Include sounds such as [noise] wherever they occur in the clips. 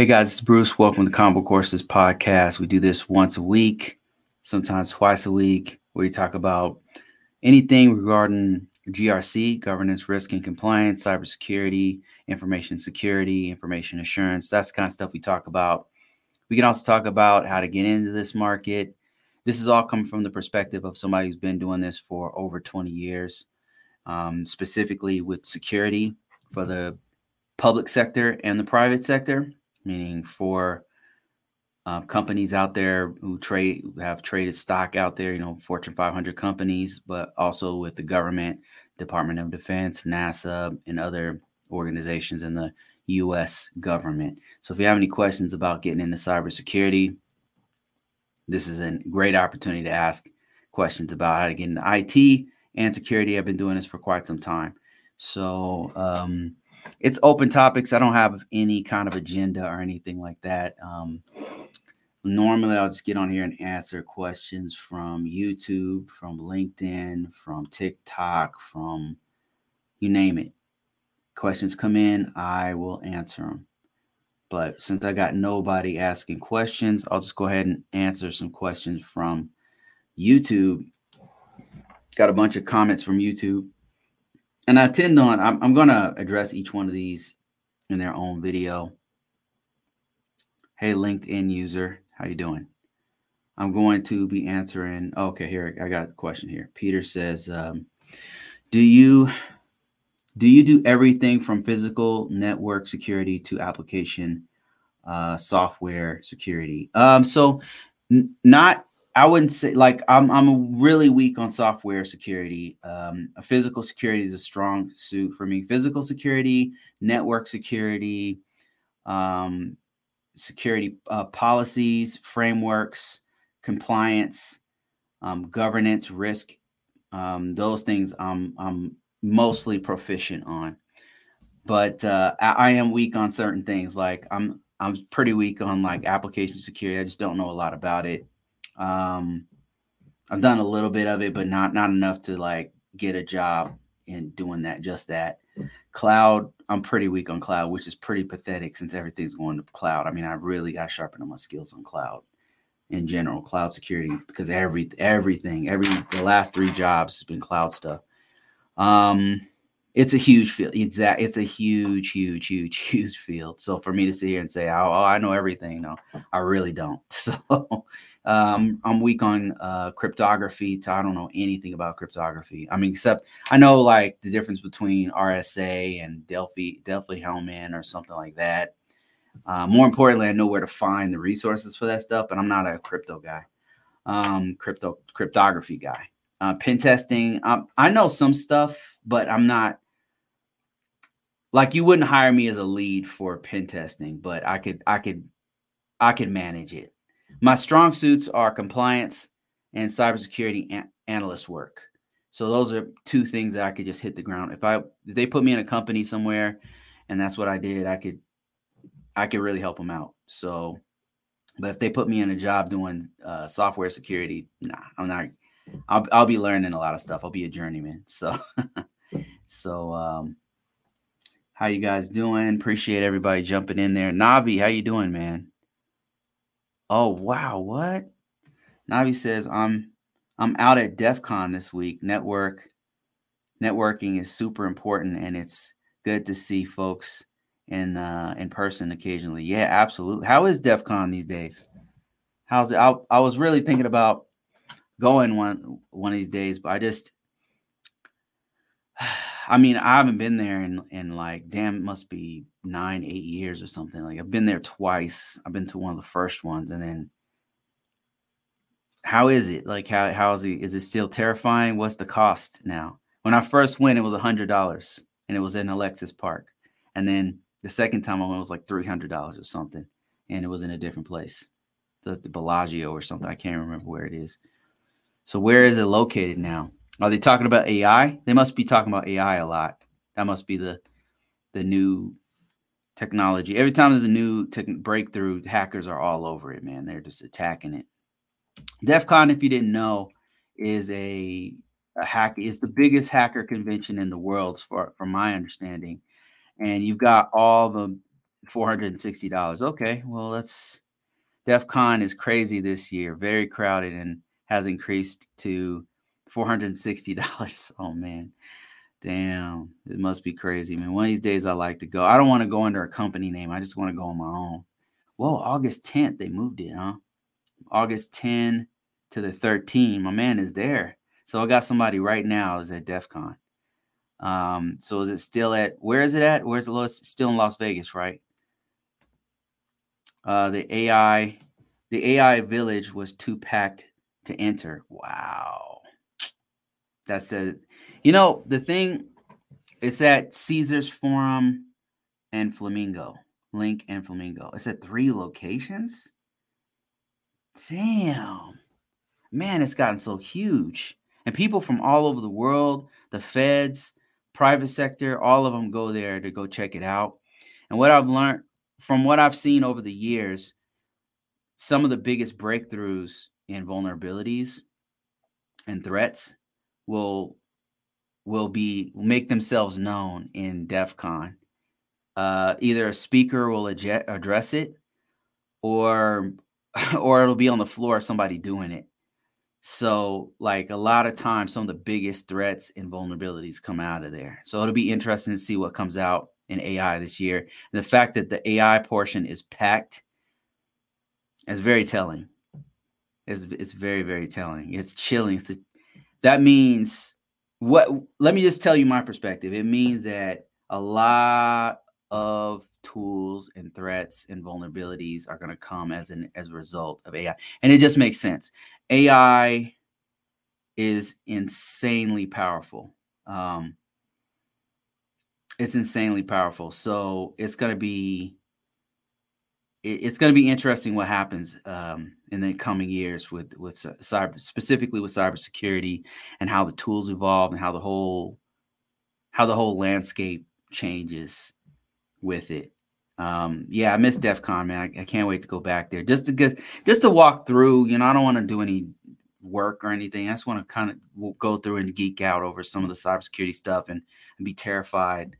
Hey guys, it's Bruce. Welcome to Convocourses Podcast. We do this once a week, sometimes twice a week, where we talk about anything regarding GRC, governance, risk and compliance, cybersecurity, information security, information assurance. That's the kind of stuff we talk about. We can also talk about how to get into this market. This is all coming from the perspective of somebody who's been doing this for over 20 years, um, specifically with security for the public sector and the private sector, meaning for uh, companies out there who trade have traded stock out there, you know, Fortune 500 companies, but also with the government, Department of Defense, NASA, and other organizations in the U.S. government. So, if you have any questions about getting into cybersecurity, this is a great opportunity to ask questions about how to get into IT and security. I've been doing this for quite some time. So, um, it's open topics. I don't have any kind of agenda or anything like that. Um, normally, I'll just get on here and answer questions from YouTube, from LinkedIn, from TikTok, from you name it. Questions come in, I will answer them. But since I got nobody asking questions, I'll just go ahead and answer some questions from YouTube. Got a bunch of comments from YouTube and I tend on I'm, I'm going to address each one of these in their own video. Hey, LinkedIn user, how you doing? I'm going to be answering. Okay, here I got a question here. Peter says, um, "Do you do you do everything from physical network security to application uh, software security?" Um, so, n- not I wouldn't say like I'm I'm really weak on software security. Um, physical security is a strong suit for me. Physical security, network security, um, security uh, policies, frameworks, compliance, um, governance, risk. Um, those things I'm I'm mostly proficient on, but uh, I, I am weak on certain things. Like I'm I'm pretty weak on like application security. I just don't know a lot about it. Um, I've done a little bit of it, but not not enough to like get a job in doing that. Just that cloud. I'm pretty weak on cloud, which is pretty pathetic since everything's going to cloud. I mean, I really got to sharpen my skills on cloud in general, cloud security, because every everything, every the last three jobs has been cloud stuff. Um, it's a huge field. It's that it's a huge, huge, huge, [laughs] huge field. So for me to sit here and say, "Oh, oh I know everything," no, I really don't. [laughs] So um, I'm weak on uh, cryptography. So I don't know anything about cryptography. I mean, except I know like the difference between RSA and Diffie, Delphi Hellman or something like that. Uh, more importantly, I know where to find the resources for that stuff, but I'm not a crypto guy, um, crypto cryptography guy. Uh, pen testing, um, I know some stuff, but I'm not like you wouldn't hire me as a lead for pen testing, but I could, I could, I could manage it. My strong suits are compliance and cybersecurity an- analyst work. So those are two things that I could just hit the ground. If I if they put me in a company somewhere and that's what I did, I could I could really help them out. So but if they put me in a job doing uh, software security, nah, I'm not I'll I'll be learning a lot of stuff. I'll be a journeyman. So [laughs] so um how you guys doing? Appreciate everybody jumping in there. Navi, how you doing, man? Oh wow, what? Navi says I'm I'm out at DEF CON this week. Network networking is super important and it's good to see folks in uh in person occasionally. Yeah, absolutely. How is DEF CON these days? How's it? I, I was really thinking about going one one of these days, but I just I mean, I haven't been there in in like damn, it must be nine, eight years or something. Like I've been there twice. I've been to one of the first ones, and then how is it? Like how how is it? Is it still terrifying? What's the cost now? When I first went, it was a hundred dollars, and it was in Alexis Park. And then the second time I went, it was like three hundred dollars or something, and it was in a different place, the, the Bellagio or something. I can't remember where it is. So where is it located now? Are they talking about AI? They must be talking about AI a lot. That must be the the new technology. Every time there's a new te- breakthrough, hackers are all over it, man. They're just attacking it. DEF CON, if you didn't know, is a, a hack is the biggest hacker convention in the world, for from my understanding. And you've got all the $460. Okay, well, that's DEF CON is crazy this year, very crowded, and has increased to $460. [laughs] Oh, man. Damn, it must be crazy, man. One of these days I like to go. I don't want to go under a company name. I just want to go on my own. Well, August 10th, they moved it, huh? August 10 to the 13. My man is there. So I got somebody right now is at DEF CON. Um, so is it still at where is it at? Where's the? Still in Las Vegas, right? Uh, the AI, the AI village was too packed to enter. Wow. That said, you know, the thing is at Caesars Forum and Flamingo. LINQ and Flamingo. It's at three locations. Damn. Man, it's gotten so huge. And people from all over the world, the feds, private sector, all of them go there to go check it out. And what I've learned from what I've seen over the years, some of the biggest breakthroughs in vulnerabilities and threats will will be make themselves known in DEF CON. Uh, either a speaker will address it, or [laughs] or it'll be on the floor somebody doing it. So, like a lot of times, some of the biggest threats and vulnerabilities come out of there. So it'll be interesting to see what comes out in AI this year. The fact that the AI portion is packed is very telling. It's, it's very, very telling. It's chilling. It's that means what? Let me just tell you my perspective. It means that a lot of tools and threats and vulnerabilities are going to come as an as a result of AI. And it just makes sense. AI is insanely powerful. Um, it's insanely powerful. So it's going to be it's going to be interesting what happens um, in the coming years with with cyber, specifically with cybersecurity, and how the tools evolve and how the whole how the whole landscape changes with it. Um, yeah, I miss DEF CON, man. I, I, can't wait to go back there just to get just to walk through. You know, I don't want to do any work or anything. I just want to kind of go through and geek out over some of the cybersecurity stuff and, and be terrified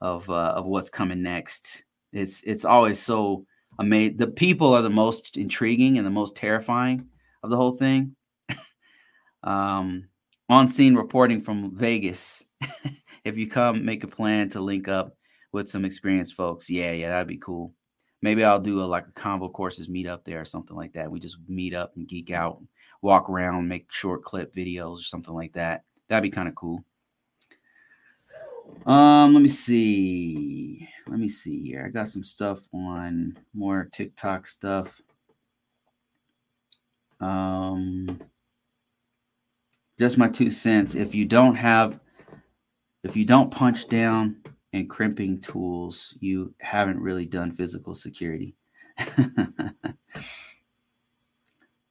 of uh, of what's coming next. It's it's always so amazing. The people are the most intriguing and the most terrifying of the whole thing. [laughs] um, on scene reporting from Vegas. [laughs] if you come, make a plan to link up with some experienced folks. Yeah, yeah, that'd be cool. Maybe I'll do a like a Convocourses meet up there or something like that. We just meet up and geek out, walk around, make short clip videos or something like that. That'd be kind of cool. Um, let me see. Let me see here. I got some stuff on more TikTok stuff. Um, just my two cents. If you don't have, if you don't punch down and crimping tools, you haven't really done physical security. [laughs]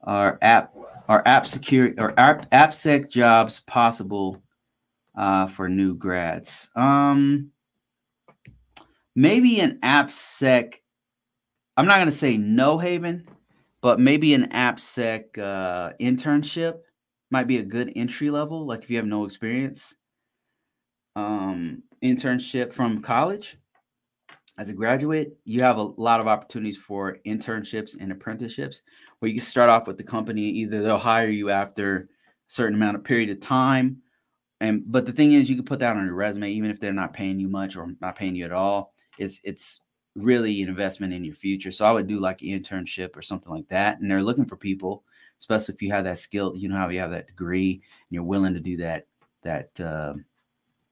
our app, our app security, or app AppSec jobs possible uh, for new grads. Um, maybe an AppSec. I'm not going to say no haven, but maybe an AppSec uh, internship might be a good entry level. Like if you have no experience, um, internship from college as a graduate, you have a lot of opportunities for internships and apprenticeships where you can start off with the company. Either they'll hire you after a certain amount of period of time. And but the thing is you can put that on your resume, even if they're not paying you much or not paying you at all. It's it's really an investment in your future. So I would do like an internship or something like that. And they're looking for people, especially if you have that skill, you know how you have that degree and you're willing to do that that uh,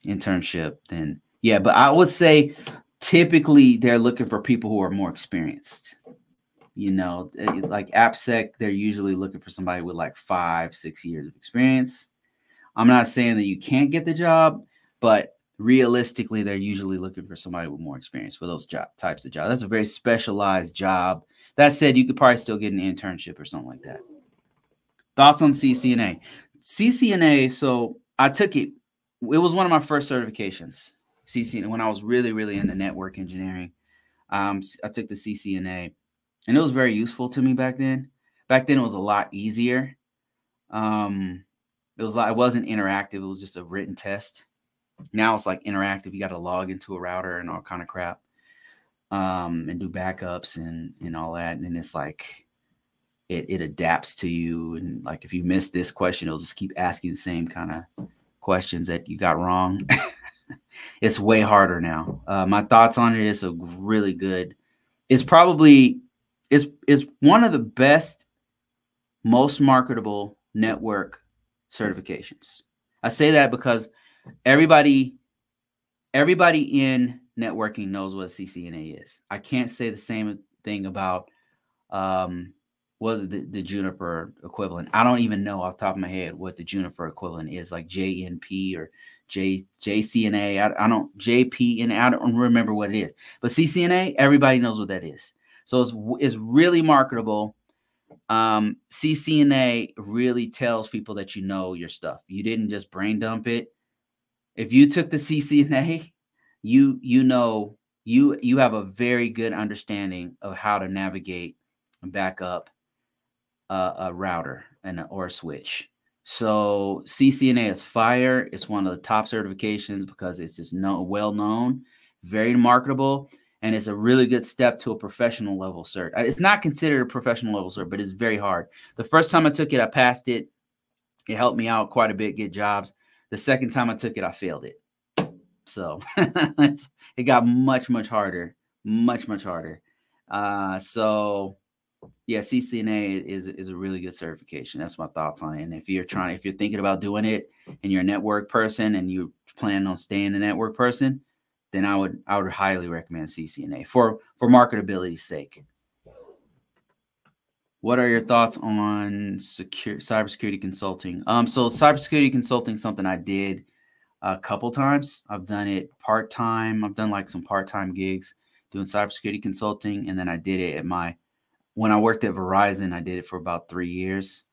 internship, then yeah. But I would say typically they're looking for people who are more experienced. You know, eh, like AppSec, they're usually looking for somebody with like five, six years of experience. I'm not saying that you can't get the job, but realistically, they're usually looking for somebody with more experience for those job types of jobs. That's a very specialized job. That said, you could probably still get an internship or something like that. Thoughts on CCNA? CCNA, so I took it it was one of my first certifications, CCNA, when I was really, really into network engineering. Um, I took the CCNA, and it was very useful to me back then. Back then, it was a lot easier. Um, it was like it wasn't interactive; it was just a written test. Now it's like interactive. You got to log into a router and all kind of crap. um, and do backups and and all that. And it's like it it adapts to you. And like if you miss this question, it'll just keep asking the same kind of questions that you got wrong. [laughs] it's way harder now. Uh, my thoughts on it is a really good. It's probably is is one of the best, most marketable network certifications. I say that because everybody everybody in networking knows what CCNA is. I can't say the same thing about um was the, the Juniper equivalent. I don't even know off top of my head what the Juniper equivalent is, like JNP or J JCNA. I, I don't JP and I don't remember what it is. But CCNA, everybody knows what that is. So it's it's really marketable. Um, CCNA really tells people that you know your stuff. You didn't just brain dump it. If you took the CCNA, you you know you you have a very good understanding of how to navigate and back up a, a router and a, or a switch. So CCNA is fire. It's one of the top certifications because it's just no, well known, very marketable, and it's a really good step to a professional level cert. Uh, it's not considered a professional level cert, but it's very hard. The first time I took it, I passed it. It helped me out quite a bit get jobs. The second time I took it, I failed it. So [laughs] it got much, much harder, much, much harder. Uh, so yeah, CCNA is is a really good certification. That's my thoughts on it. And if you're trying, if you're thinking about doing it, and you're a network person, and you're planning on staying a network person, then I would I would highly recommend CCNA for for marketability's sake. What are your thoughts on secure cybersecurity consulting? Um, so cybersecurity consulting something I did a couple times. I've done it part time. I've done like some part time gigs doing cybersecurity consulting, and then I did it at my when I worked at Verizon. I did it for about three years,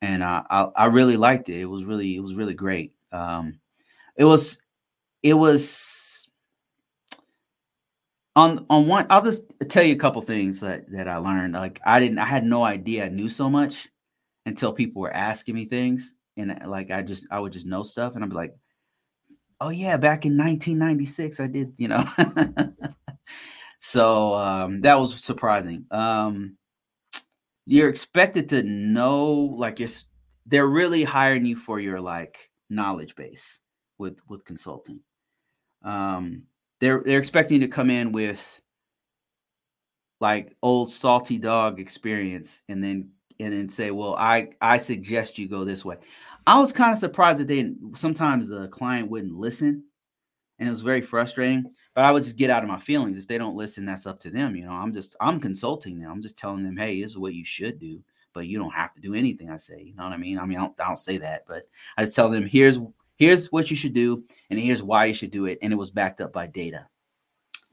and uh, I I really liked it. It was really it was really great. Um, it was it was on on one. I'll just tell you a couple things that that I learned. Like I didn't I had no idea I knew so much until people were asking me things, and like I just I would just know stuff, and I'd be like oh yeah, back in 1996, I did, you know. [laughs] so um, that was surprising. Um, you're expected to know, like, you're, they're really hiring you for your like knowledge base with with consulting. Um, they're they're expecting to come in with like old salty dog experience, and then and then say, well, I I suggest you go this way. I was kind of surprised that they sometimes the client wouldn't listen, and it was very frustrating. But I would just get out of my feelings. If they don't listen, that's up to them. You know, I'm just I'm consulting them. I'm just telling them, hey, this is what you should do, but you don't have to do anything I say. You know what I mean? I mean, I don't, I don't say that, but I just tell them, here's here's what you should do, and here's why you should do it, and it was backed up by data.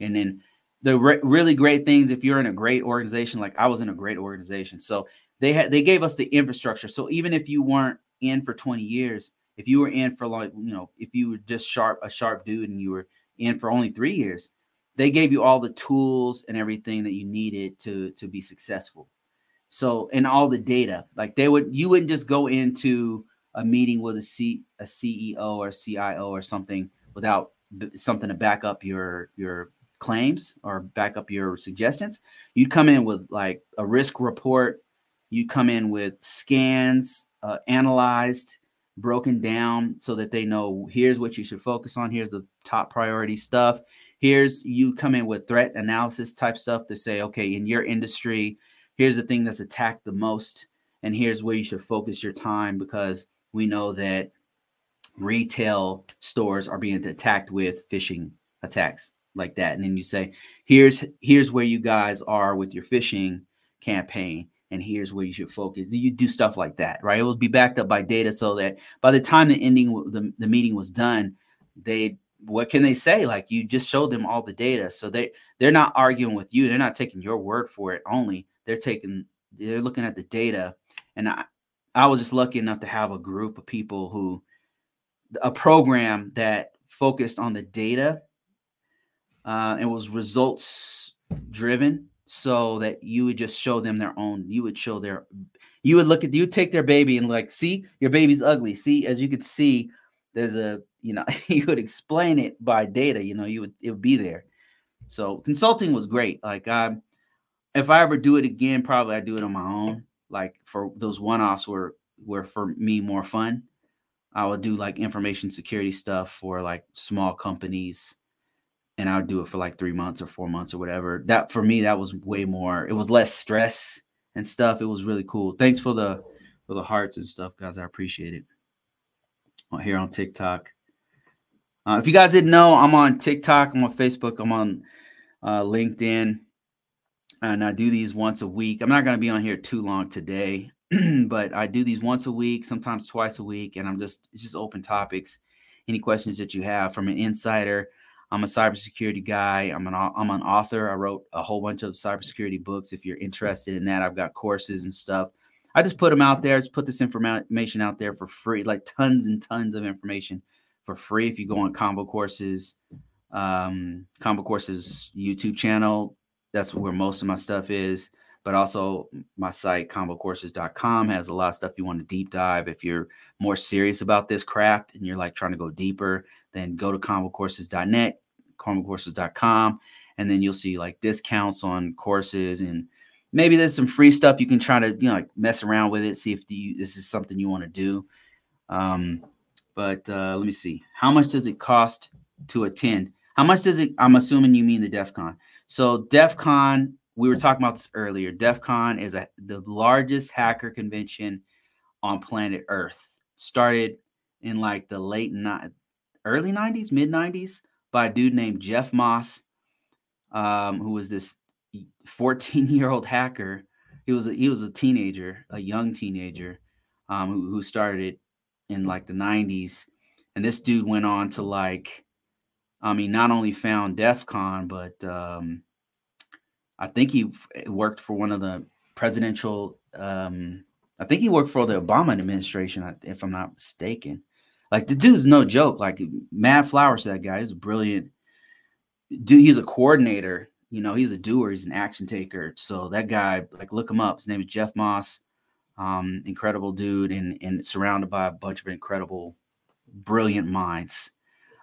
And then the re- really great things, if you're in a great organization, like I was in a great organization, so they had they gave us the infrastructure. So even if you weren't in for 20 years, if you were in for like, you know, if you were just sharp, a sharp dude and you were in for only three years, they gave you all the tools and everything that you needed to to be successful. So and all the data, like they would, you wouldn't just go into a meeting with a C a CEO or CIO or something without something to back up your your claims or back up your suggestions. You'd come in with like a risk report. You'd come in with scans uh, analyzed, broken down so that they know here's what you should focus on. Here's the top priority stuff. Here's you come in with threat analysis type stuff to say, okay, in your industry, here's the thing that's attacked the most, and here's where you should focus your time because we know that retail stores are being attacked with phishing attacks like that. And then you say, here's here's where you guys are with your phishing campaign and here's where you should focus. You do stuff like that, right? It will be backed up by data so that by the time the ending the, the meeting was done, they what can they say? Like you just showed them all the data. So they they're not arguing with you. They're not taking your word for it only. They're taking they're looking at the data. And I I was just lucky enough to have a group of people who a program that focused on the data uh, and was results driven so that you would just show them their own you would show their you would look at you take their baby and like see your baby's ugly see as you could see there's a you know [laughs] you would explain it by data you know you would it would be there So consulting was great. Like I, if I ever do it again, probably I do it on my own. Like for those one-offs were were for me more fun. I would do like information security stuff for like small companies and I would do it for like three months or four months or whatever. That for me, that was way more. It was less stress and stuff. It was really cool. Thanks for the for the hearts and stuff, guys. I appreciate it. Here on TikTok. Uh, if you guys didn't know, I'm on TikTok. I'm on Facebook. I'm on uh, LinkedIn, and I do these once a week. I'm not going to be on here too long today. [clears throat] but I do these once a week, sometimes twice a week, and I'm just it's just open topics. Any questions that you have from an insider. I'm a cybersecurity guy. I'm an I'm an author. I wrote a whole bunch of cybersecurity books. If you're interested in that, I've got courses and stuff. I just put them out there. Just put this information out there for free, like tons and tons of information for free. If you go on Convocourses, um, Convocourses YouTube channel, that's where most of my stuff is but also my site convocourses.com has a lot of stuff you want to deep dive. If you're more serious about this craft and you're like trying to go deeper then go to convocourses.net convocourses.com and then you'll see like discounts on courses and maybe there's some free stuff you can try to you know like mess around with it see if this is something you want to do. Um, but uh, let me see. How much does it cost to attend how much does it i'm assuming you mean the def con so def con we were talking about this earlier. DEF CON is a, the largest hacker convention on planet Earth. Started in like the late ni- early 90s, mid 90s by a dude named Jeff Moss, um, who was this 14 year old hacker. He was a, he was a teenager, a young teenager, um, who, who started in like the 90s. And this dude went on to like, I mean, not only found DEF CON, but um, I think he worked for one of the presidential. Um, I think he worked for the Obama administration, if I'm not mistaken. Like the dude's no joke. Like mad flowers that guy. A brilliant dude. He's a coordinator. You know, he's a doer. He's an action taker. So that guy, like, look him up. His name is Jeff Moss. Um, incredible dude, and and surrounded by a bunch of incredible, brilliant minds.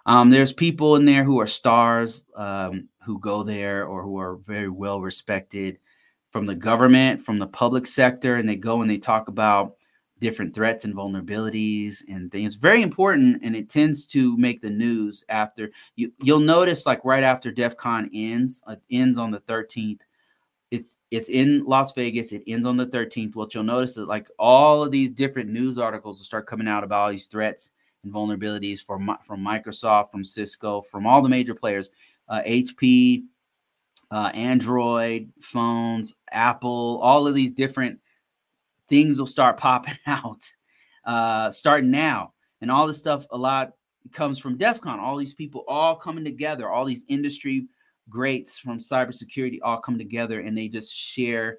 Um, there's people in there who are stars um, who go there or who are very well respected from the government, from the public sector, and they go and they talk about different threats and vulnerabilities and things. Very important, and it tends to make the news after you. You'll notice, like right after DEF CON ends, uh, ends on the 13th. It's it's in Las Vegas. It ends on the 13th. What you'll notice is like all of these different news articles will start coming out about all these threats and vulnerabilities from from Microsoft, from Cisco, from all the major players, uh, HP, uh, Android phones, Apple, all of these different things will start [laughs] popping out, uh, starting now, and all this stuff. A lot comes from DEF CON. All these people all coming together, all these industry greats from cybersecurity all come together, and they just share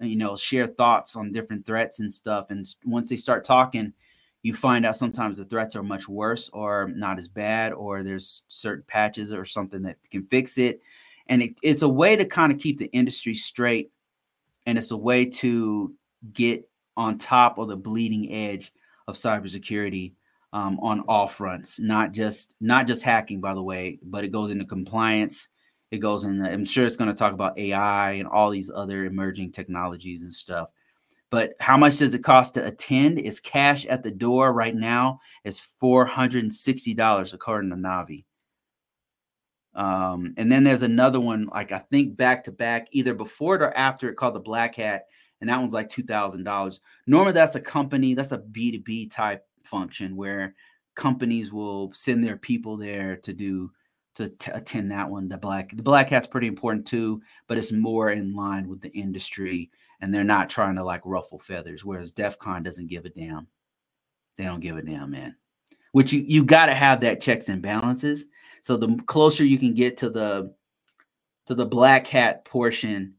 you know share thoughts on different threats and stuff and once they start talking you find out sometimes the threats are much worse or not as bad, or there's certain patches or something that can fix it. And it, it's a way to kind of keep the industry straight. And it's a way to get on top of the bleeding edge of cybersecurity um, on all fronts, not just not just hacking, by the way, but it goes into compliance. It goes in. I'm sure it's going to talk about AI and all these other emerging technologies and stuff. But how much does it cost to attend? Is cash at the door right now is $460 according to Navi. Um, and then there's another one, like I think back to back, either before it or after it called the Black Hat, and that one's like two thousand dollars. Normally, that's a company, that's a B two B type function where companies will send their people there to do to t- attend that one. The black the Black Hat's pretty important too, but it's more in line with the industry and they're not trying to like ruffle feathers. Whereas DEF CON doesn't give a damn. They don't give a damn, man. Which you you got to have that checks and balances. So the closer you can get to the to the black hat portion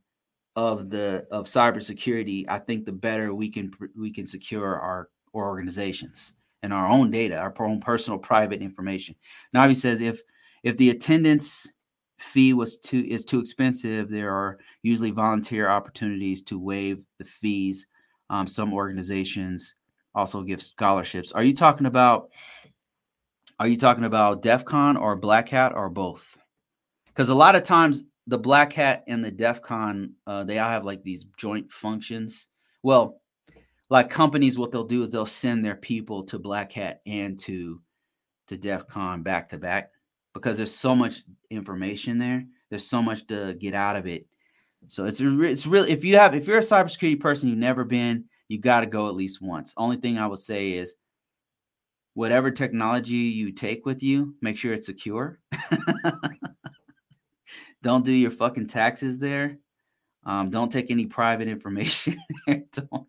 of the of cybersecurity, I think the better we can we can secure our, organizations and our own data, our own personal private information. Navi says if if the attendance fee was too is too expensive, there are usually volunteer opportunities to waive the fees. Um, some organizations also give scholarships. Are you talking about? Are you talking about DEF CON or Black Hat or both? because a lot of times the black hat and the DEF CON, uh, they all have like these joint functions. Well, like companies, what they'll do is they'll send their people to black hat and to to DEF CON back to back because there's so much information there. There's so much to get out of it. So it's it's really if you have if you're a cybersecurity person you've never been, you got to go at least once. Only thing I would say is whatever technology you take with you, make sure it's secure. [laughs] don't do your fucking taxes there. Um, don't take any private information. [laughs] Don't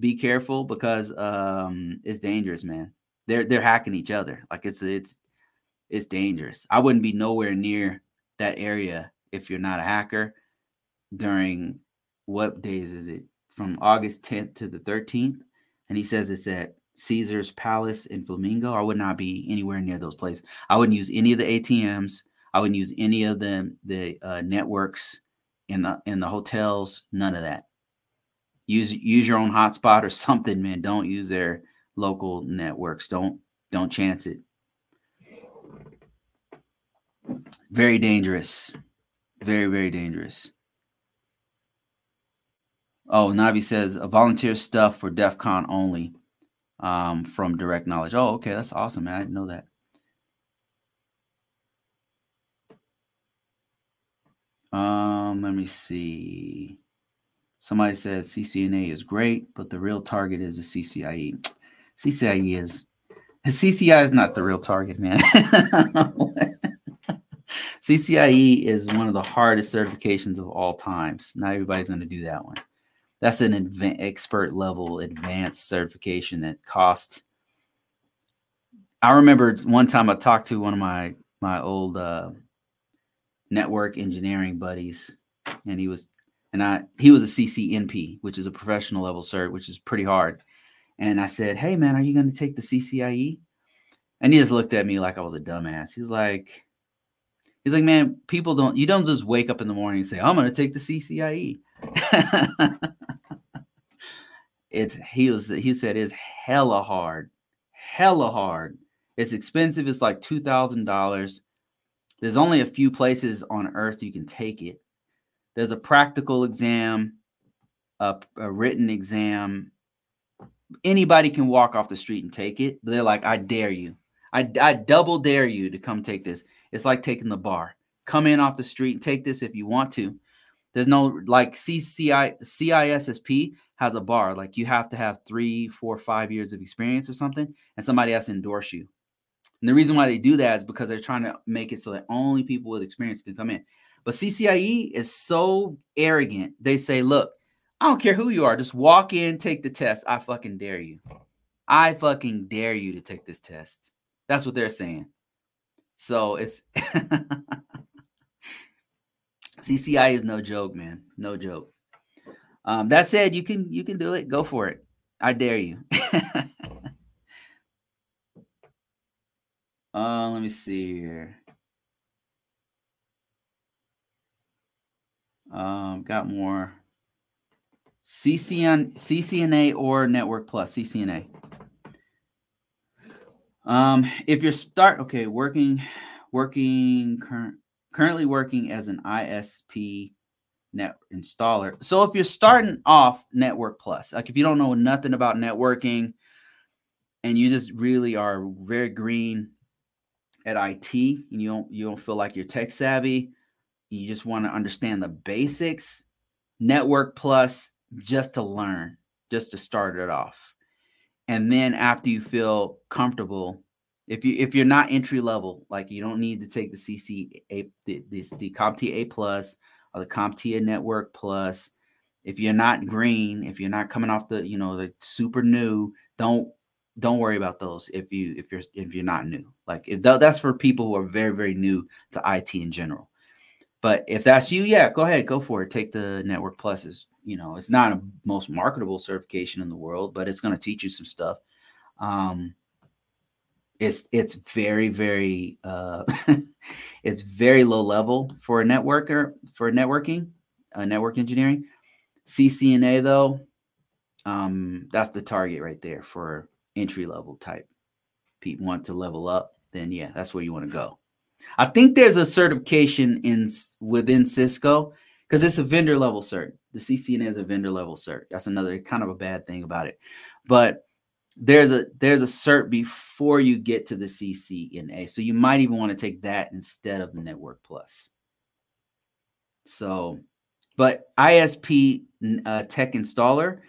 be careful because um, it's dangerous, man. They're they're hacking each other. Like it's it's it's dangerous. I wouldn't be nowhere near that area if you're not a hacker during what days is it? From August 10th to the 13th. And he says it's at Caesar's Palace in Flamingo. I would not be anywhere near those places. I wouldn't use any of the ATMs. I wouldn't use any of the the uh, networks in the in the hotels. None of that. Use use your own hotspot or [laughs] something, man. Don't use their local networks. Don't don't chance it. Very dangerous. Very very dangerous. Oh, Navi says a volunteer stuff for DEF CON only um, from direct knowledge. Oh, okay, that's awesome, man. I didn't know that. Um, let me see. Somebody said CCNA is great, but the real target is a CCIE. CCIE is [laughs] CCI is not the real target, man. [laughs] CCIE is one of the hardest certifications of all times. Not everybody's going to do that one. That's an adva- expert level advanced certification that cost. I remember one time I talked to one of my my old uh, network engineering buddies, and he was and I he was a CCNP, which is a professional level cert, which is pretty hard. And I said, "Hey man, are you going to take the CCIE?" And he just looked at me like I was a dumbass. He's like, he's like, man, people don't you don't just wake up in the morning and say, "I'm going to take the CCIE." [laughs] it's he was he said it's hella hard, hella hard. It's expensive. It's like two thousand dollars. There's only a few places on earth you can take it. There's a practical exam, a, a written exam. Anybody can walk off the street and take it. But they're like, I dare you. I, I double dare you to come take this. It's like taking the bar. Come in off the street and take this if you want to. There's no like CCI CISSP has a bar. Like you have to have three, four, five years of experience or something, and somebody has to endorse you. And the reason why they do that is because they're trying to make it so that only people with experience can come in. But CCIE is so arrogant. They say, look, I don't care who you are, just walk in, take the test. I fucking dare you. I fucking dare you to take this test. That's what they're saying. So it's [laughs] CCI is no joke, man. No joke. Um, that said, you can you can do it. Go for it. I dare you. [laughs] uh, let me see here. Um, got more. CCN, CCNA or Network Plus, CCNA. Um, if you're start okay, working, working current currently working as an ISP net installer. So if you're starting off Network Plus, like if you don't know nothing about networking and you just really are very green at IT and you don't you don't feel like you're tech savvy, you just want to understand the basics, Network Plus just to learn, just to start it off. And then after you feel comfortable if you if you're not entry level, like you don't need to take the CC a the, the, the CompTIA plus or the CompTIA Network Plus. If you're not green, if you're not coming off the you know the super new, don't don't worry about those. If you if you're if you're not new, like if that's for people who are very very new to IT in general. But if that's you, yeah, go ahead, go for it. Take the Network Pluses. You know, it's not a most marketable certification in the world, but it's going to teach you some stuff. Um, it's it's very very uh, [laughs] it's very low level for a networker for networking, uh, network engineering. CCNA though, um, that's the target right there for entry level type. People want to level up, then yeah, that's where you want to go. I think there's a certification in within Cisco because it's a vendor level cert. The CCNA is a vendor level cert. That's another kind of a bad thing about it. But there's a there's a cert before you get to the CCNA. So you might even want to take that instead of the Network Plus. So, but ISP uh, Tech Installer,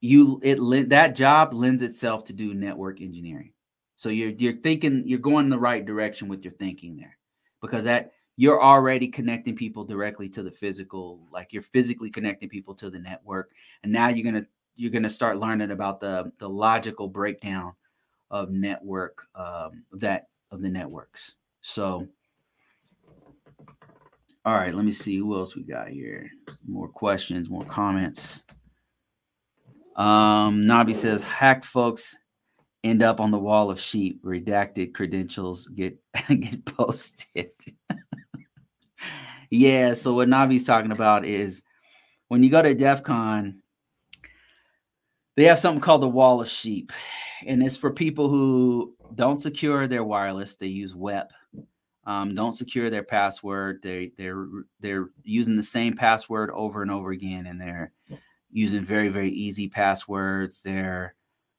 you it that job lends itself to do network engineering. So you're you're thinking you're going in the right direction with your thinking there, because that you're already connecting people directly to the physical, like you're physically connecting people to the network, and now you're gonna you're gonna start learning about the the logical breakdown of network um, that of the networks. So, all right, let me see who else we got here. More questions, more comments. Um, Navi says hacked folks end up on the wall of sheep. Redacted credentials get [laughs] get posted. [laughs] yeah. So what Navi's talking about is when you go to DEF CON, they have something called the wall of sheep, and it's for people who don't secure their wireless. They use WEP. Um, don't secure their password. They they're they're using the same password over and over again, and they're using very very easy passwords. They're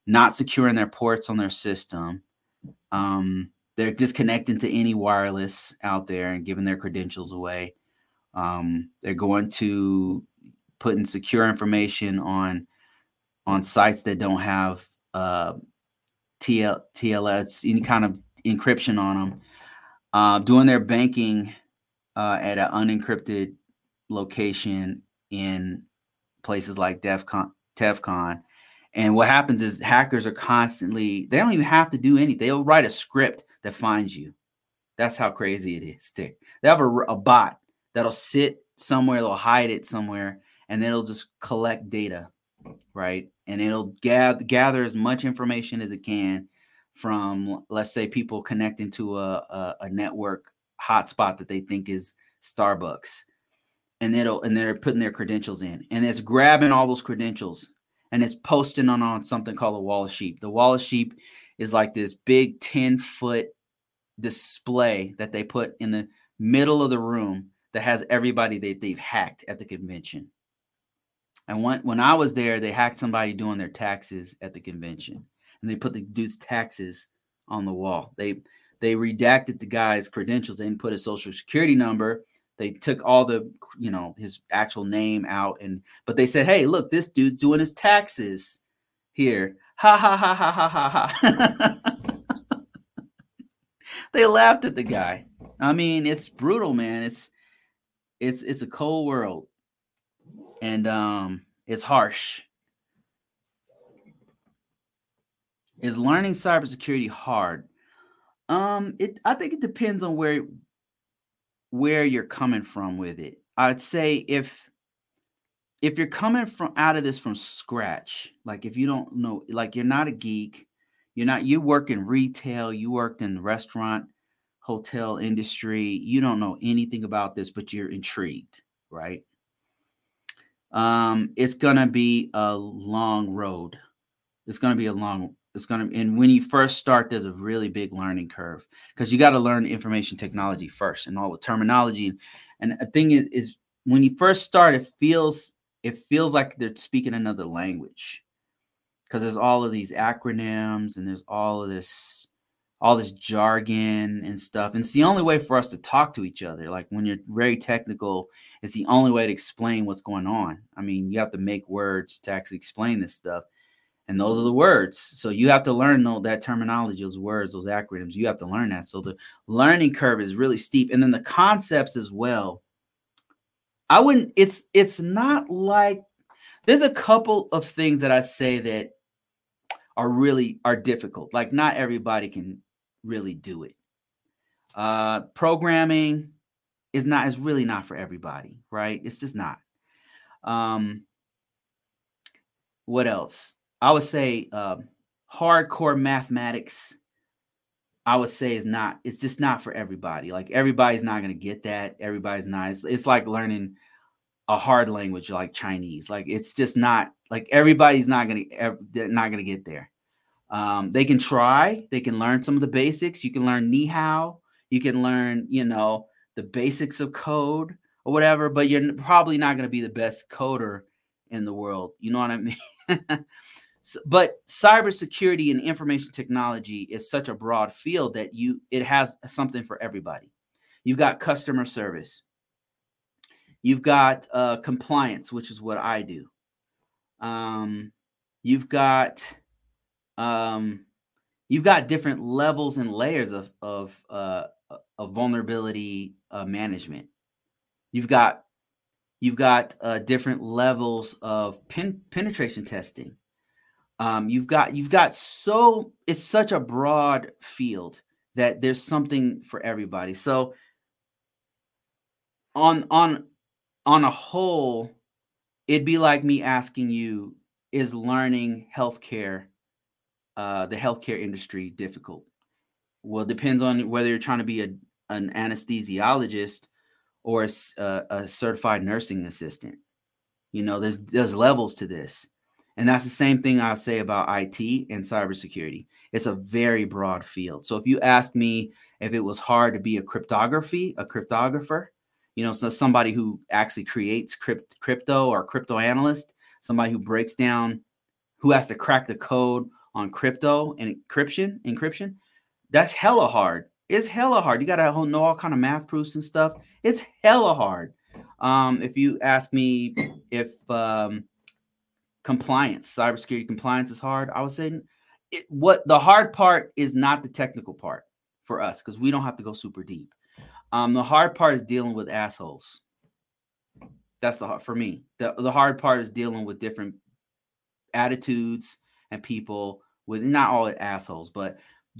not securing their ports on their system. Um, they're disconnecting to any wireless out there and giving their credentials away. Um, they're going to put in secure information on on sites that don't have uh, TL, TLS, any kind of encryption on them. Uh, doing their banking uh, at an unencrypted location in places like DEFCON, TEFCON, and what happens is hackers are constantly, they don't even have to do anything. They'll write a script that finds you. That's how crazy it is. Stick. They have a, a bot that'll sit somewhere, they'll hide it somewhere, and then it'll just collect data, right? And it'll gather gather as much information as it can from, let's say, people connecting to a, a, a network hotspot that they think is Starbucks. And it'll and they're putting their credentials in. And it's grabbing all those credentials and it's posting on, on something called a wall of sheep. The wall of sheep is like this big 10 foot display that they put in the middle of the room that has everybody that they've hacked at the convention. And when, when I was there, they hacked somebody doing their taxes at the convention, and they put the dude's taxes on the wall. They they redacted the guy's credentials. They didn't put a social security number they took all the you know his actual name out and but they said hey look this dude's doing his taxes here ha ha ha ha ha ha ha [laughs] they laughed at the guy i mean it's brutal man it's it's it's a cold world and um it's harsh is learning cybersecurity hard um it i think it depends on where where you're coming from with it. I'd say if if you're coming from out of this from scratch, like if you don't know, like you're not a geek, you're not you work in retail, you worked in the restaurant, hotel industry, you don't know anything about this, but you're intrigued, right? Um, it's gonna be a long road. It's gonna be a long it's to and when you first start there's a really big learning curve because you got to learn information technology first and all the terminology and a thing is, is when you first start it feels it feels like they're speaking another language because there's all of these acronyms and there's all of this all this jargon and stuff. And it's the only way for us to talk to each other. Like when you're very technical it's the only way to explain what's going on. I mean you have to make words to actually explain this stuff. And those are the words. So you have to learn that terminology those words those acronyms. You have to learn that. So the learning curve is really steep. And then the concepts as well. I wouldn't it's it's not like there's a couple of things that i say that are really are difficult. Like not everybody can really do it uh programming is not is really not for everybody right it's just not um what else I would say uh, hardcore mathematics. I would say is not. It's just not for everybody. Like everybody's not going to get that. Everybody's not. It's, it's like learning a hard language like Chinese. Like it's just not. Like everybody's not going to. Not going to get there. Um, they can try. They can learn some of the basics. You can learn ni hao. You can learn, you know, the basics of code or whatever, but you're probably not going to be the best coder in the world. You know what I [laughs] mean? so, but cybersecurity and information technology is such a broad field that you it has something for everybody. You've got customer service. You've got uh, compliance, which is what I do. Um, you've got um, you've got different levels and layers of of uh, of vulnerability uh, management. You've got you've got uh, different levels of pen, penetration testing. Um, you've got you've got so it's such a broad field that there's something for everybody. So on on on a whole, it'd be like me asking you, is learning healthcare, uh, the healthcare industry difficult? Well, it depends on whether you're trying to be a, an anesthesiologist or a, uh, a certified nursing assistant. You know, there's there's levels to this. And that's the same thing I say about IT and cybersecurity. It's a very broad field. So if you ask me if it was hard to be a cryptography, a cryptographer, you know, so somebody who actually creates crypt, crypto or crypto analyst, somebody who breaks down, who has to crack the code on crypto and encryption, encryption, that's hella hard. It's hella hard. You gotta know all kind of math proofs and stuff. It's hella hard. Um, if you ask me if um, compliance, cybersecurity compliance is hard, I would say it, what the hard part is not the technical part for us because we don't have to go super deep. Um, the hard part is dealing with assholes. That's the hard for me. The, the hard part is dealing with different attitudes and people with not all assholes, but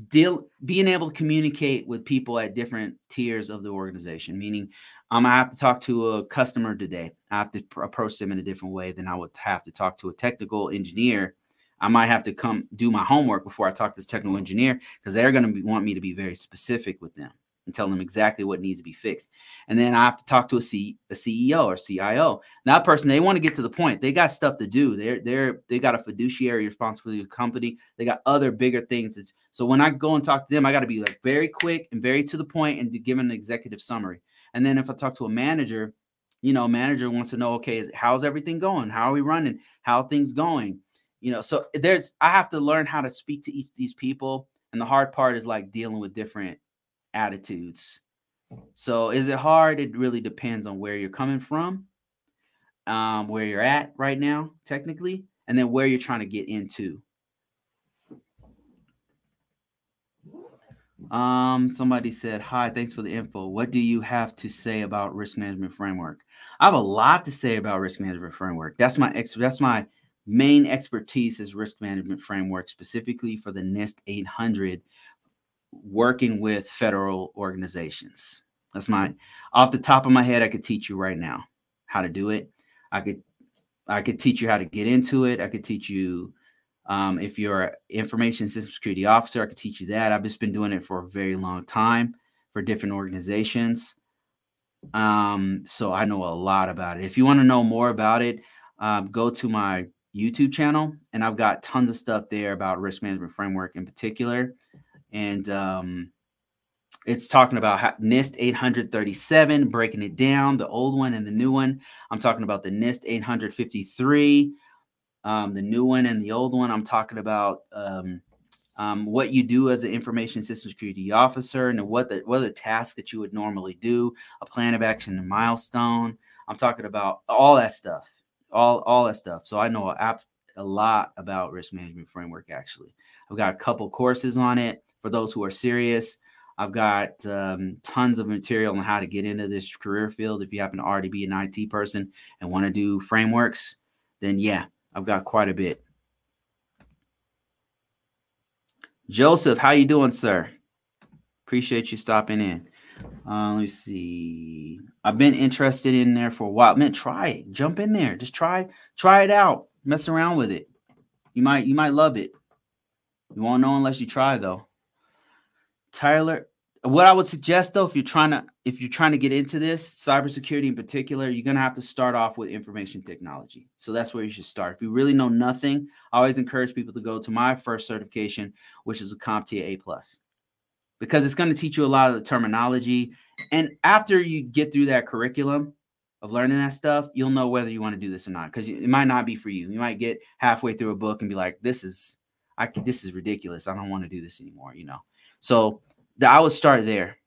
deal being able to communicate with people at different tiers of the organization. Meaning, um, I have to talk to a customer today. I have to pr- approach them in a different way than I would have to talk to a technical engineer. I might have to come do my homework before I talk to this technical engineer because they're going to want me to be very specific with them and tell them exactly what needs to be fixed. And then I have to talk to a, C, a CEO or CIO. That person, they want to get to the point. They got stuff to do. They're they're they got a fiduciary responsibility to the company. They got other bigger things. That's, so when I go and talk to them, I got to be like very quick and very to the point and give an executive summary. And then if I talk to a manager, you know, manager wants to know, okay, how's everything going? How are we running? How things going? You know, so there's I have to learn how to speak to each of these people. And the hard part is like dealing with different attitudes. So is it hard? It really depends on where you're coming from, um, where you're at right now, technically, and then where you're trying to get into. Um, somebody said, Hi, thanks for the info. What do you have to say about risk management framework? I have a lot to say about risk management framework. That's my ex that's my main expertise is risk management framework, specifically for the NIST 800 working with federal organizations. That's my off the top of my head, I could teach you right now how to do it. I could I could teach you how to get into it. I could teach you um, if you're an information system security officer, I could teach you that. I've just been doing it for a very long time for different organizations. Um, so I know a lot about it. If you want to know more about it, um, go to my YouTube channel, and I've got tons of stuff there about risk management framework in particular and um, it's talking about how, NIST 837, breaking it down, the old one and the new one. I'm talking about the NIST 853, um, the new one and the old one. I'm talking about um, um, what you do as an information system security officer and what the what the tasks that you would normally do, a plan of action and milestone. I'm talking about all that stuff, all all that stuff. So I know a, a lot about risk management framework. Actually, I've got a couple courses on it for those who are serious. I've got um, tons of material on how to get into this career field. If you happen to already be an IT person and want to do frameworks, then yeah, I've got quite a bit. Joseph, how you doing, sir? Appreciate you stopping in. Uh, let me see. I've been interested in there for a while. Man, try it. Jump in there. Just try, try it out. Mess around with it. You might, you might love it. You won't know unless you try, though. Tyler, what I would suggest though, if you're trying to if you're trying to get into this cybersecurity in particular, you're gonna have to start off with information technology. So that's where you should start. If you really know nothing, I always encourage people to go to my first certification, which is a CompTIA A plus. because it's going to teach you a lot of the terminology. And after you get through that curriculum of learning that stuff, you'll know whether you want to do this or not because it might not be for you. You might get halfway through a book and be like, "This is, I this is ridiculous. I don't want to do this anymore." You know. So the, I would start there.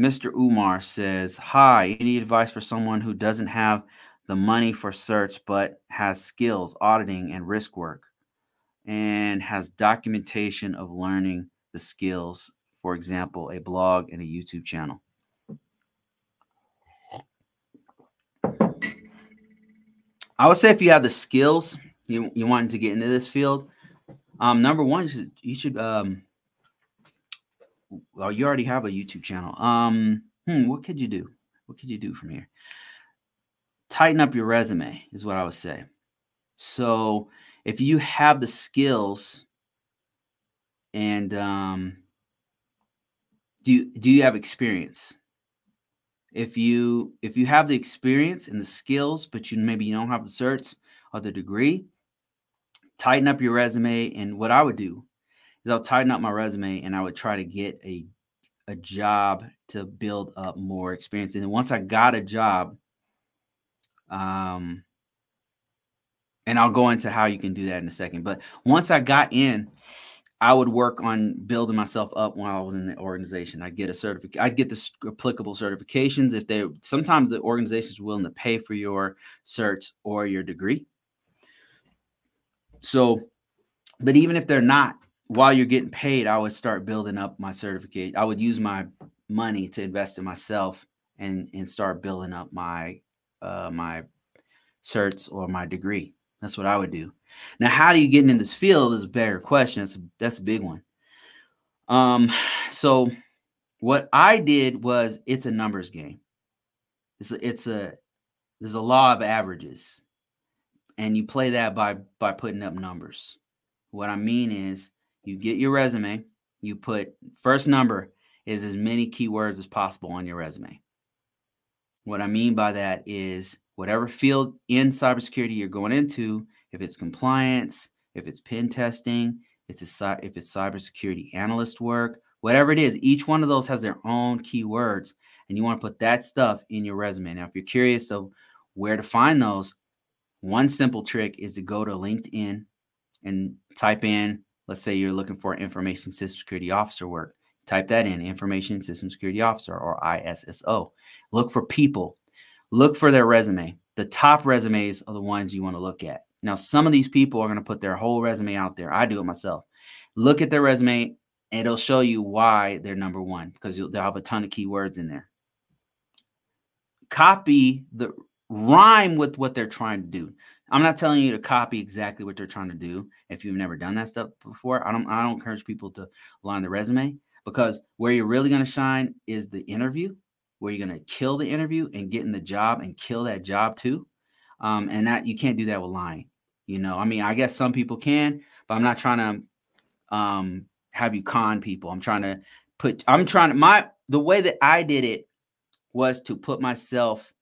Mr. Umar says, Hi, any advice for someone who doesn't have the money for certs but has skills, auditing, and risk work, and has documentation of learning the skills, for example, a blog and a YouTube channel? I would say if you have the skills, you you wanting to get into this field, um, number one, you should, you should um, well, you already have a YouTube channel. Um, hmm, what could you do? What could you do from here? Tighten up your resume is what I would say. So if you have the skills and um, do you, do you have experience? If you if you have the experience and the skills, but you maybe you don't have the certs or the degree, tighten up your resume. And what I would do is I'll tighten up my resume and I would try to get a a job to build up more experience. And then once I got a job, um, and I'll go into how you can do that in a second. But once I got in, I would work on building myself up while I was in the organization. I'd get a certificate. I'd get the applicable certifications if they. Sometimes the organization's willing to pay for your certs or your degree. So, but even if they're not, while you're getting paid, I would start building up my certificate. I would use my money to invest in myself and and start building up my uh, my certs or my degree. That's what I would do. Now, how do you get in this field is a better question. That's a, that's a big one. Um, so what I did was it's a numbers game. It's a, it's a there's a law of averages, and you play that by by putting up numbers. What I mean is you get your resume, you put first number is as many keywords as possible on your resume. What I mean by that is whatever field in cybersecurity you're going into, if it's compliance, if it's pen testing, it's a, if it's cybersecurity analyst work, whatever it is, each one of those has their own keywords, and you want to put that stuff in your resume. Now, if you're curious of where to find those, one simple trick is to go to LinkedIn and type in Let's say you're looking for information system security officer work. Type that in information system security officer or ISSO. Look for people, look for their resume. The top resumes are the ones you want to look at. Now, some of these people are going to put their whole resume out there. I do it myself. Look at their resume it'll show you why they're number one because they'll have a ton of keywords in there. Copy the rhyme with what they're trying to do. I'm not telling you to copy exactly what they're trying to do if you've never done that stuff before. I don't I don't encourage people to line the resume because where you're really going to shine is the interview, where you're going to kill the interview and get in the job and kill that job too. Um, and that you can't do that with lying. You know, I mean, I guess some people can, but I'm not trying to um, have you con people. I'm trying to put I'm trying to my the way that I did it was to put myself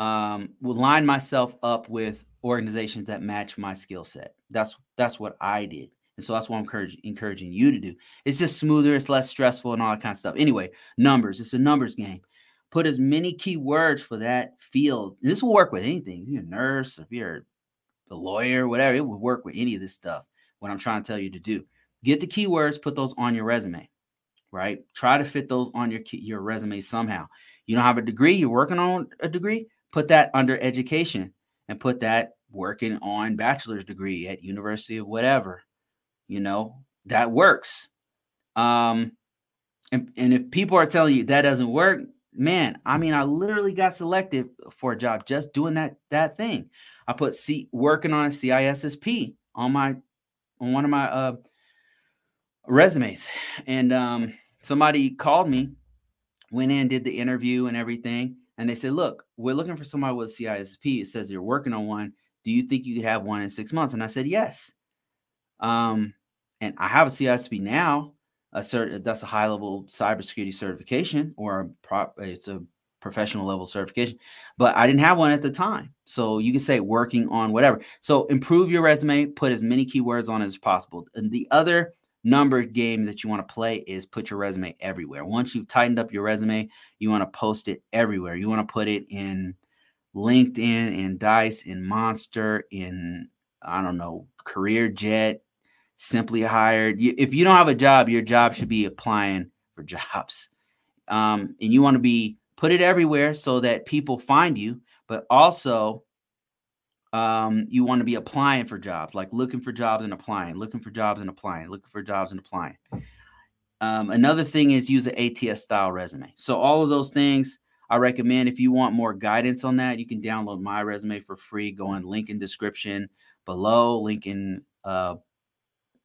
um, will line myself up with organizations that match my skill set. That's that's what I did. And so that's what I'm encouraging, encouraging you to do. It's just smoother, it's less stressful, and all that kind of stuff. Anyway, numbers, it's a numbers game. Put as many keywords for that field. And this will work with anything. If you're a nurse, if you're a lawyer, whatever, it will work with any of this stuff. What I'm trying to tell you to do. Get the keywords, put those on your resume, right? Try to fit those on your your resume somehow. You don't have a degree, you're working on a degree, put that under education and put that working on bachelor's degree at university of whatever you know that works. Um and, and if people are telling you that doesn't work man i mean i literally got selected for a job just doing that that thing. I put c working on a cissp on my on one of my uh resumes. And um somebody called me went in did the interview and everything and they said, "Look, we're looking for somebody with CISSP. It says you're working on one. Do you think you could have one in six months?" And I said, "Yes." Um, and I have a CISSP now. A cert that's a high level cybersecurity certification, or a prop. It's a professional level certification, but I didn't have one at the time. So you can say working on whatever. So improve your resume, put as many keywords on as possible. And the other number game that you want to play is put your resume everywhere. Once you've tightened up your resume, you want to post it everywhere. You want to put it in LinkedIn, in Dice, in Monster, in I don't know, Career Jet, Simply Hired. If you don't have a job, your job should be applying for [laughs] jobs. Um, and you want to be put it everywhere so that people find you, but also um, you want to be applying for jobs, like looking for jobs and applying, looking for jobs and applying, looking for jobs and applying. Um, another thing is use an ATS style resume. So all of those things I recommend. If you want more guidance on that, you can download my resume for free. Go on link in description below, link in uh,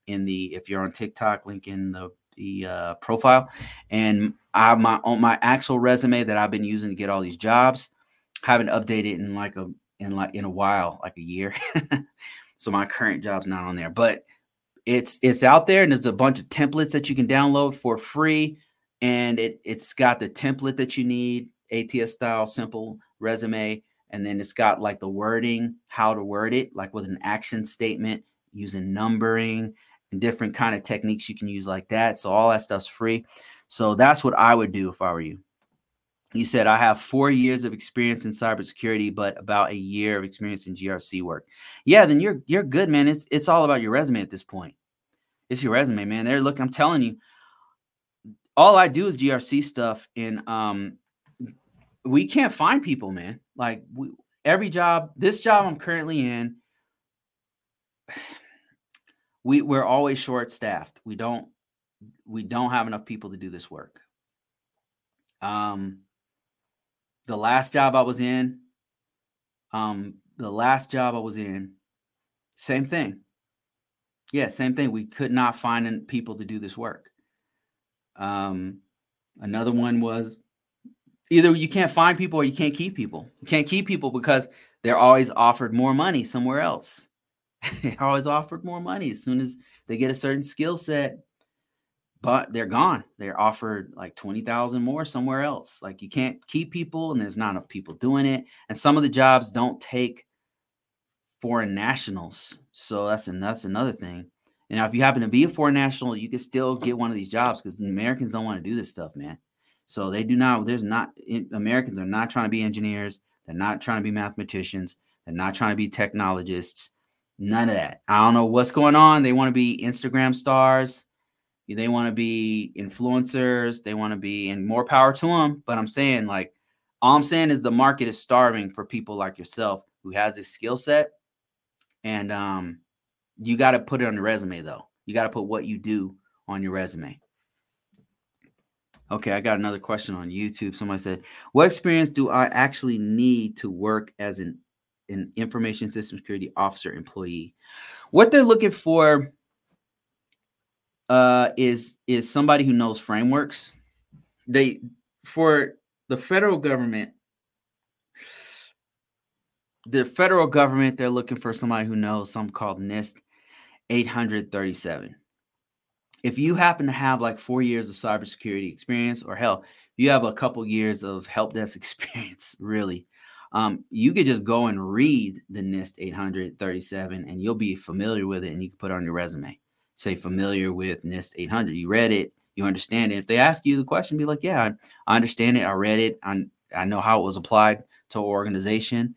in the if you're on TikTok, link in the the uh, profile, and I my on my actual resume that I've been using to get all these jobs. Haven't updated in like a in like in a while, like a year. [laughs] so my current job's not on there, but it's it's out there and there's a bunch of templates that you can download for free and it it's got the template that you need ATS style simple resume and then it's got like the wording how to word it like with an action statement using numbering and different kind of techniques you can use like that. So all that stuff's free. So that's what I would do if I were you he said, I have four years of experience in cybersecurity, but about a year of experience in GRC work. Yeah, then you're you're good, man. It's it's all about your resume at this point. It's your resume, man. They're look, I'm telling you, all I do is GRC stuff, and um we can't find people, man. Like we, every job, this job I'm currently in, [sighs] we we're always short staffed. We don't we don't have enough people to do this work. Um the last job I was in, um, the last job I was in, same thing. Yeah, same thing. We could not find people to do this work. Um, another one was either you can't find people or you can't keep people. You can't keep people because they're always offered more money somewhere else. [laughs] they're always offered more money as soon as they get a certain skill set but they're gone. They're offered like 20,000 more somewhere else. Like you can't keep people and there's not enough people doing it. And some of the jobs don't take foreign nationals. So that's that's another thing. And now if you happen to be a foreign national, you can still get one of these jobs because Americans don't want to do this stuff, man. So they do not, there's not, eh, Americans are not trying to be engineers. They're not trying to be mathematicians. They're not trying to be technologists. None of that. I don't know what's going on. They want to be Instagram stars they want to be influencers. They want to be, and more power to them. But I'm saying, like, all I'm saying is the market is starving for people like yourself who has this skill set. And um, you got to put it on your resume, though. You got to put what you do on your resume. Okay, I got another question on YouTube. Somebody said, "What experience do I actually need to work as an an information system security officer employee?" What they're looking for uh, is is somebody who knows frameworks. They for the federal government, the federal government, they're looking for somebody who knows something called NIST 837. If you happen to have like four years of cybersecurity experience, or hell, you have a couple years of help desk [laughs] experience, really, um, you could just go and read the NIST 837 and you'll be familiar with it and you can put it on your resume say familiar with NIST 800. You read it, you understand it. If they ask you the question, be like, yeah, I, understand it. I read it. I, I know how it was applied to organization.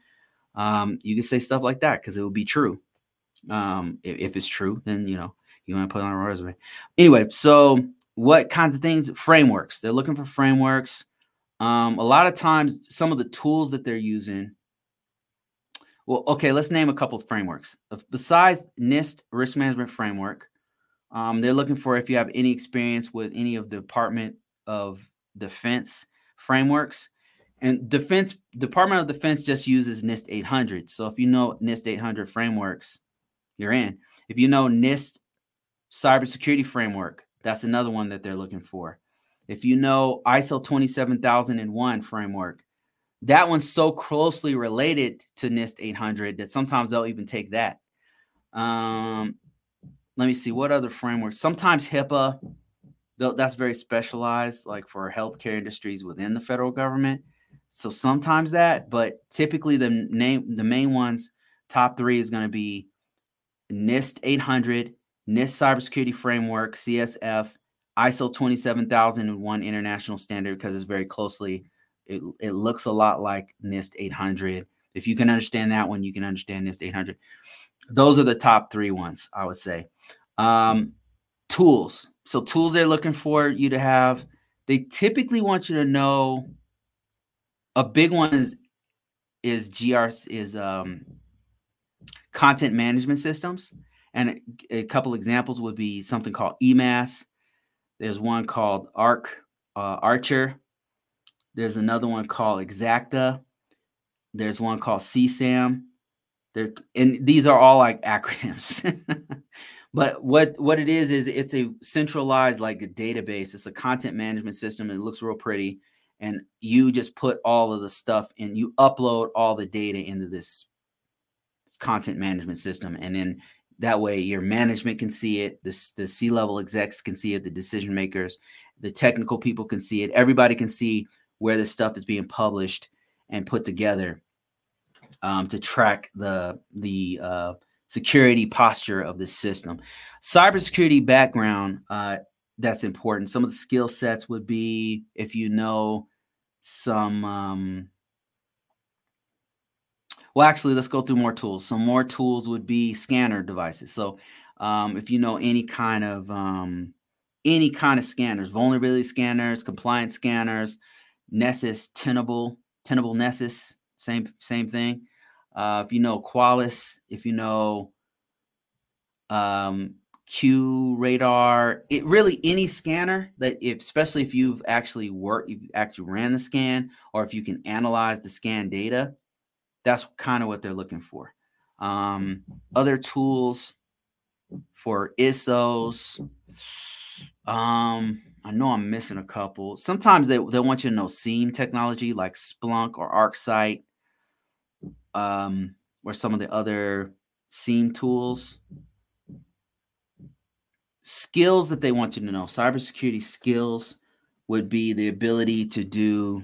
Um, you can say stuff like that because it will be true. Um, if, if, it's true, then you know you want to put on a resume. Anyway, so what kinds of things? Frameworks. They're looking for frameworks. Um, a lot of times, some of the tools that they're using. Well, okay, let's name a couple of frameworks. Besides NIST risk management framework, um, they're looking for if you have any experience with any of the Department of Defense frameworks. And Defense Department of Defense just uses NIST 800. So if you know NIST 800 frameworks, you're in. If you know NIST cybersecurity framework, that's another one that they're looking for. If you know ISO 27001 framework, that one's so closely related to NIST 800 that sometimes they'll even take that. Um, let me see what other frameworks. Sometimes HIPAA, that's very specialized, like for healthcare industries within the federal government. So sometimes that, but typically the name the main ones top three is going to be NIST 800, NIST Cybersecurity Framework, CSF, ISO 27001 international standard because it's very closely it, it looks a lot like NIST 800. If you can understand that one, you can understand NIST 800. Those are the top three ones, I would say. Um, tools. So, tools they're looking for you to have, they typically want you to know a big one is is GR is um, content management systems. And a, a couple examples would be something called eMASS. There's one called ARC, uh, Archer. There's another one called Xacta. There's one called CSAM. There, and these are all like [laughs] acronyms. But what what it is is it's a centralized like a database. It's a content management system. It looks real pretty, and you just put all of the stuff and you upload all the data into this content management system, and then that way your management can see it, the the C level execs can see it, the decision makers, the technical people can see it. Everybody can see where this stuff is being published and put together um, to track the the uh, security posture of the system. Cybersecurity background uh, that's important. Some of the skill sets would be if you know some. Um, well, actually, let's go through more tools. Some more tools would be scanner devices. So, um, if you know any kind of um, any kind of scanners, vulnerability scanners, compliance scanners, Nessus, Tenable, Tenable Nessus, same same thing. Uh, if you know Qualys, if you know um, QRadar, it really any scanner that, if, especially if you've actually worked, you've actually ran the scan, or if you can analyze the scan data, that's kind of what they're looking for. Um, other tools for ISOs. Um, I know I'm missing a couple. Sometimes they, they want you to know SIEM technology like Splunk or ArcSight, um, or some of the other SIEM tools. Skills that they want you to know, cybersecurity skills would be the ability to do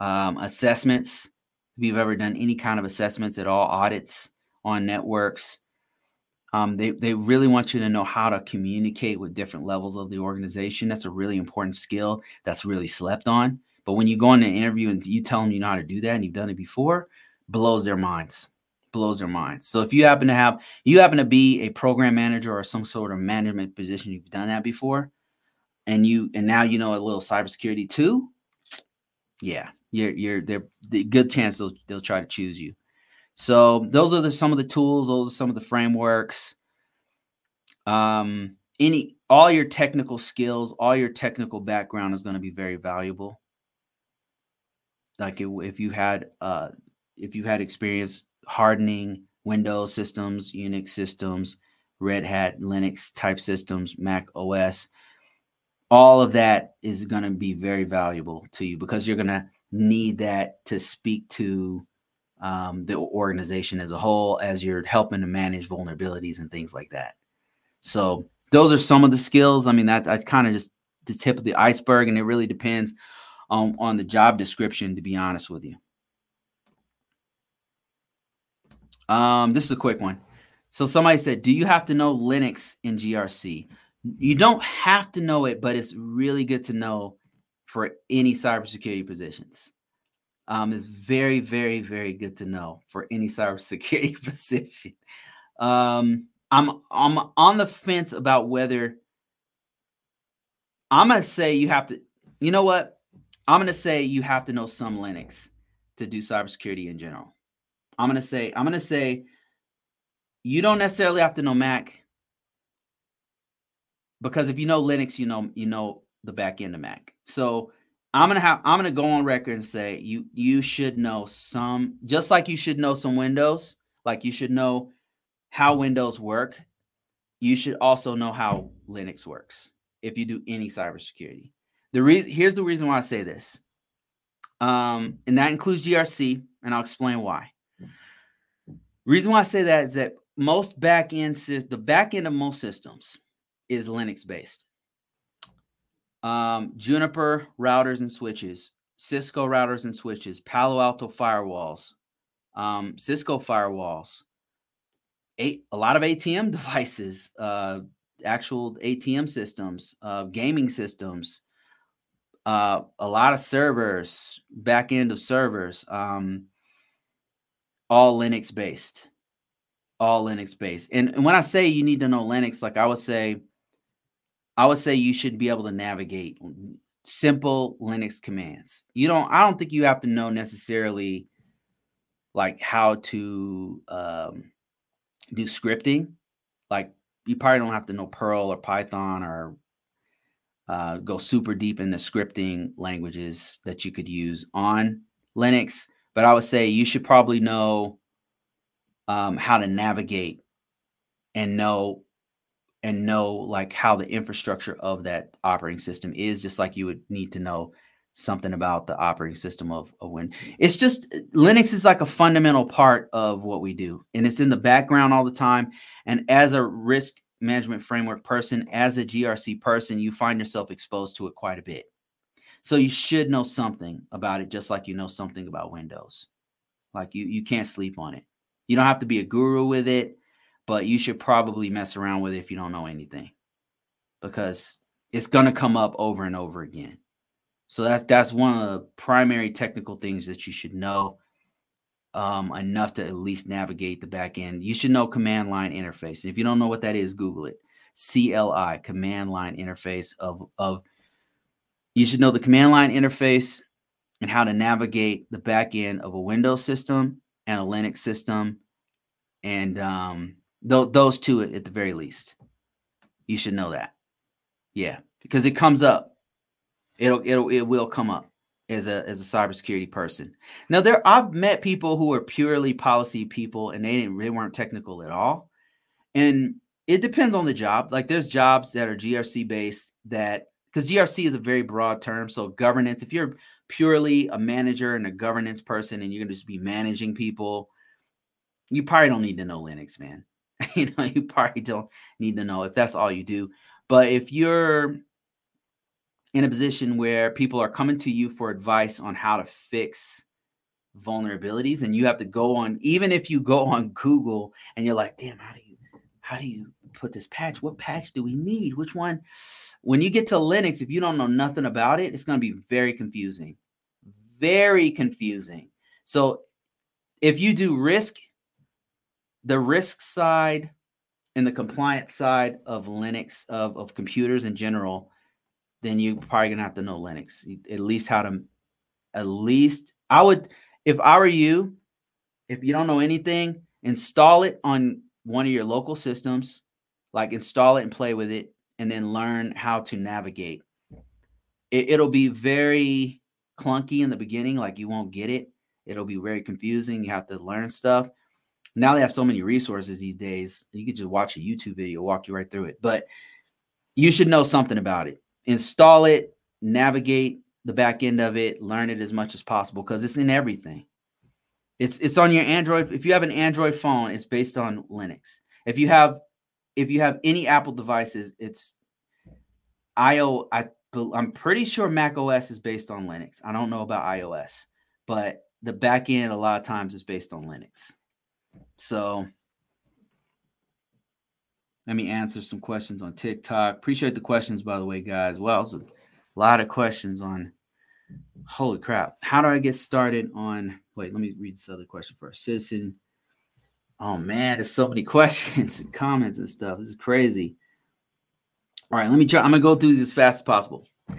um, assessments. If you've ever done any kind of assessments at all, audits on networks, um, they, they really want you to know how to communicate with different levels of the organization. That's a really important skill that's really slept on. But when you go in an interview and you tell them you know how to do that and you've done it before, blows their minds. Blows their minds. So if you happen to have you happen to be a program manager or some sort of management position, you've done that before, and you and now you know a little cybersecurity too. Yeah, you're you're they're the good chance they'll they'll try to choose you. So those are the, some of the tools. Those are some of the frameworks. Um, any all your technical skills, all your technical background is going to be very valuable. Like it, if you had uh, if you've had experience hardening Windows systems, Unix systems, Red Hat, Linux type systems, Mac OS, all of that is going to be very valuable to you because you're going to need that to speak to um, the organization as a whole as you're helping to manage vulnerabilities and things like that. So those are some of the skills. I mean, that's I kind of just the tip of the iceberg, and it really depends on on the job description. To be honest with you, um, this is a quick one. So somebody said, "Do you have to know Linux in GRC?" You don't have to know it, but it's really good to know for any cybersecurity positions um, is very, very, very good to know for any cybersecurity [laughs] position. Um, I'm I'm on the fence about whether I'm gonna say you have to. You know what? I'm gonna say you have to know some Linux to do cybersecurity in general. I'm gonna say I'm gonna say you don't necessarily have to know Mac because if you know Linux, you know you know the back end of Mac. So I'm gonna have I'm gonna go on record and say you you should know some just like you should know some Windows, like you should know how Windows work. You should also know how Linux works if you do any cybersecurity. The re- here's the reason why I say this, um, and that includes GRC, and I'll explain why. Reason why I say that is that most back end the back end of most systems is Linux based um, Juniper routers and switches Cisco routers and switches, Palo Alto firewalls, um, Cisco firewalls, a, a lot of ATM [laughs] devices, uh, actual ATM systems, uh, gaming systems, uh, a lot of servers, back end of servers, um, all Linux based, all Linux based. And, and when I say you need to know Linux, like I would say, I would say you should be able to navigate simple Linux commands. You don't, I don't think you have to know necessarily like how to um, do scripting. Like you probably don't have to know Perl or Python or uh, go super deep into scripting languages that you could use on Linux. But I would say you should probably know um, how to navigate and know and know like how the infrastructure of that operating system is just like you would need to know something about the operating system of a win it's just linux is like a fundamental part of what we do and it's in the background all the time and as a risk management framework person as a grc person you find yourself exposed to it quite a bit so you should know something about it just like you know something about windows like you you can't sleep on it you don't have to be a guru with it but you should probably mess around with it if you don't know anything because it's going to come up over and over again. So that's that's one of the primary technical things that you should know um, enough to at least navigate the back end. You should know command line interface. If you don't know what that is, Google it. CLI, command line interface of of you should know the command line interface and how to navigate the back end of a Windows system and a Linux system and um, Th- those two at the very least. You should know that. Yeah, because it comes up. It'll it'll it will come up as a as a cybersecurity person. Now there I've met people who are purely policy people and they didn't they weren't technical at all. And it depends on the job. Like there's jobs that are GRC based that because GRC is a very broad term. So governance, if you're purely a manager and a governance person and you're gonna just be managing people, you probably don't need to know Linux, man. [laughs] you know, you probably don't need to know if that's all you do. But if you're in a position where people are coming to you for advice on how to fix vulnerabilities and you have to go on even if you go on Google and you're like, "Damn, how do you how do you put this patch? What patch do we need? Which one?" When you get to Linux, if you don't know nothing about it, it's going to be very confusing. Very confusing. So if you do risk the risk side and the compliance side of Linux of, of computers in general, then you're probably gonna have to know Linux. At least how to at least I would if I were you, if you don't know anything, install it on one of your local systems, like install it and play with it, and then learn how to navigate. It, it'll be very clunky in the beginning, like you won't get it. It'll be very confusing. You have to learn stuff now they have so many resources these days. You could just watch a YouTube video, walk you right through it. But you should know something about it. Install it, navigate the back end of it, learn it as much as possible because it's in everything. It's it's on your Android. If you have an Android phone, it's based on Linux. If you have if you have any Apple devices, it's IO. I I'm pretty sure Mac OS is based on Linux. I don't know about iOS, but the back end a lot of times is based on Linux. So let me answer some questions on TikTok. Appreciate the questions, by the way, guys. Well, a lot of questions on. Holy crap! How do I get started on? Wait, let me read this other question first. Citizen. Oh man, there's so many [laughs] questions and comments and stuff. This is crazy. All right, let me try. I'm gonna go through these as fast as possible. [sighs]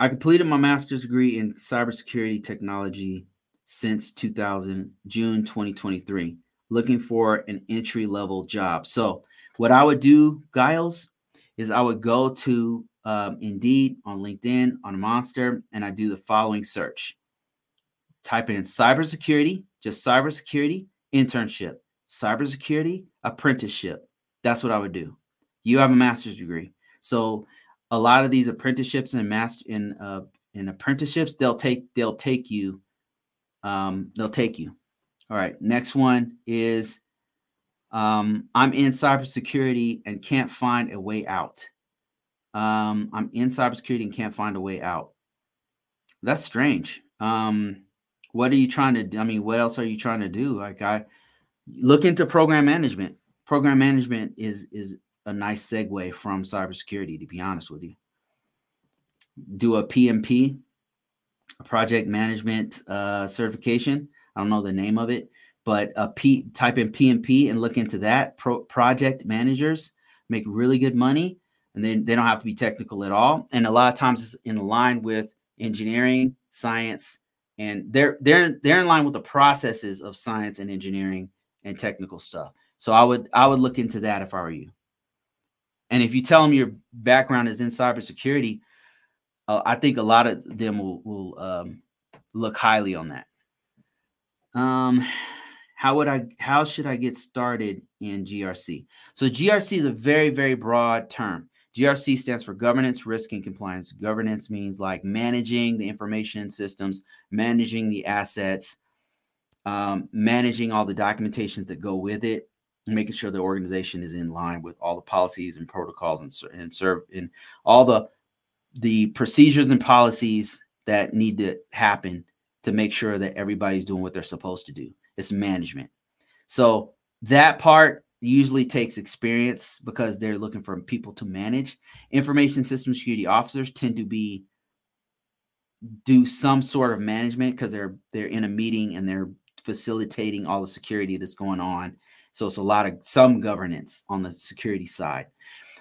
I completed my master's degree in cybersecurity technology since 2000 June 2023 looking for an entry level job. So what I would do, Giles, is I would go to um, Indeed on LinkedIn on Monster and I do the following search. Type in cybersecurity, just cybersecurity internship, cybersecurity apprenticeship. That's what I would do. You have a master's degree, so a lot of these apprenticeships and master in uh, in apprenticeships they'll take they'll take you um, they'll take you. All right. Next one is um, I'm in cybersecurity and can't find a way out. Um, I'm in cybersecurity and can't find a way out. That's strange. Um, what are you trying to? I mean, what else are you trying to do? Like I look into program management. Program management is is a nice segue from cybersecurity, to be honest with you. Do a PMP, a project management uh, certification. I don't know the name of it, but a P type in PMP and look into that. Pro, project managers make really good money, and then they don't have to be technical at all. And a lot of times it's in line with engineering, science, and they're they're they're in line with the processes of science and engineering and technical stuff. So I would I would look into that if I were you. And if you tell them your background is in cybersecurity, uh, I think a lot of them will will um, look highly on that. Um, how would I? How should I get started in GRC? So GRC is a very very broad term. GRC stands for governance, risk, and compliance. Governance means like managing the information systems, managing the assets, um, managing all the documentations that go with it, making sure the organization is in line with all the policies and protocols and, and serve in all the the procedures and policies that need to happen to make sure that everybody's doing what they're supposed to do. It's management. So that part usually takes experience because they're looking for people to manage. Information system security officers tend to be do some sort of management because they're they're in a meeting and they're facilitating all the security that's going on. So it's a lot of some governance on the security side.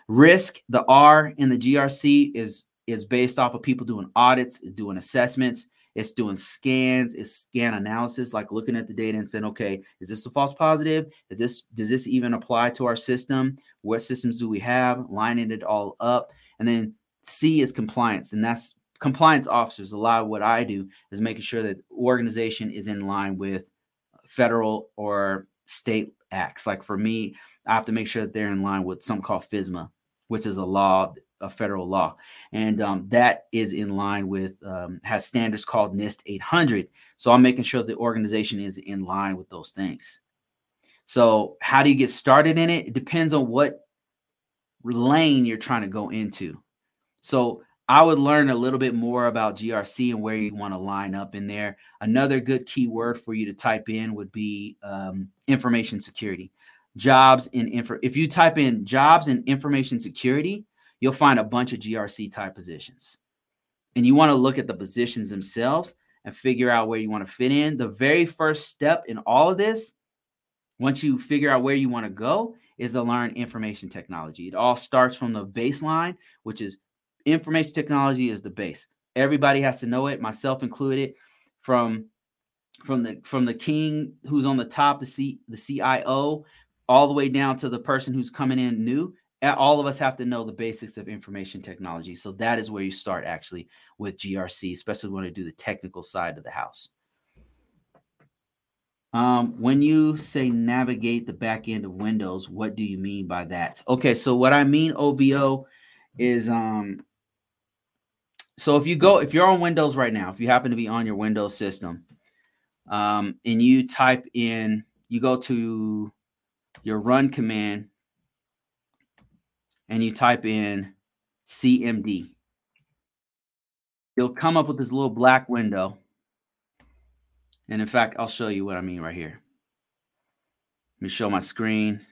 Risk, the R in the GRC is is based off of people doing audits, doing assessments, it's doing scans, it's scan analysis, like looking at the data and saying, okay, is this a false positive? Is this does this even apply to our system? What systems do we have? Lining it all up. And then C is compliance, and that's compliance officers. A lot of what I do is making sure that organization is in line with federal or state acts. Like for me, I have to make sure that they're in line with something called FISMA, which is a law a federal law, and um, that is in line with um, has standards called NIST 800. So I'm making sure the organization is in line with those things. So how do you get started in it? It depends on what lane you're trying to go into. So I would learn a little bit more about GRC and where you want to line up in there. Another good keyword for you to type in would be um, information security. Jobs in info. If you type in jobs in information security, you'll find a bunch of GRC type positions. And you want to look at the positions themselves and figure out where you want to fit in. The very first step in all of this, once you figure out where you want to go, is to learn information technology. It all starts from the baseline, which is information technology is the base. Everybody has to know it, myself included, from from the from the king who's on the top, the C the CIO, all the way down to the person who's coming in new all of us have to know the basics of information technology. So that is where you start actually with GRC, especially when you do the technical side of the house. Um, when you say navigate the back end of Windows, what do you mean by that? Okay, so what I mean OVO is um so if you go if you're on Windows right now, if you happen to be on your Windows system, um, and you type in, you go to your run command and you type in CMD, you'll come up with this little black window. And in fact, I'll show you what I mean right here. Let me show my screen.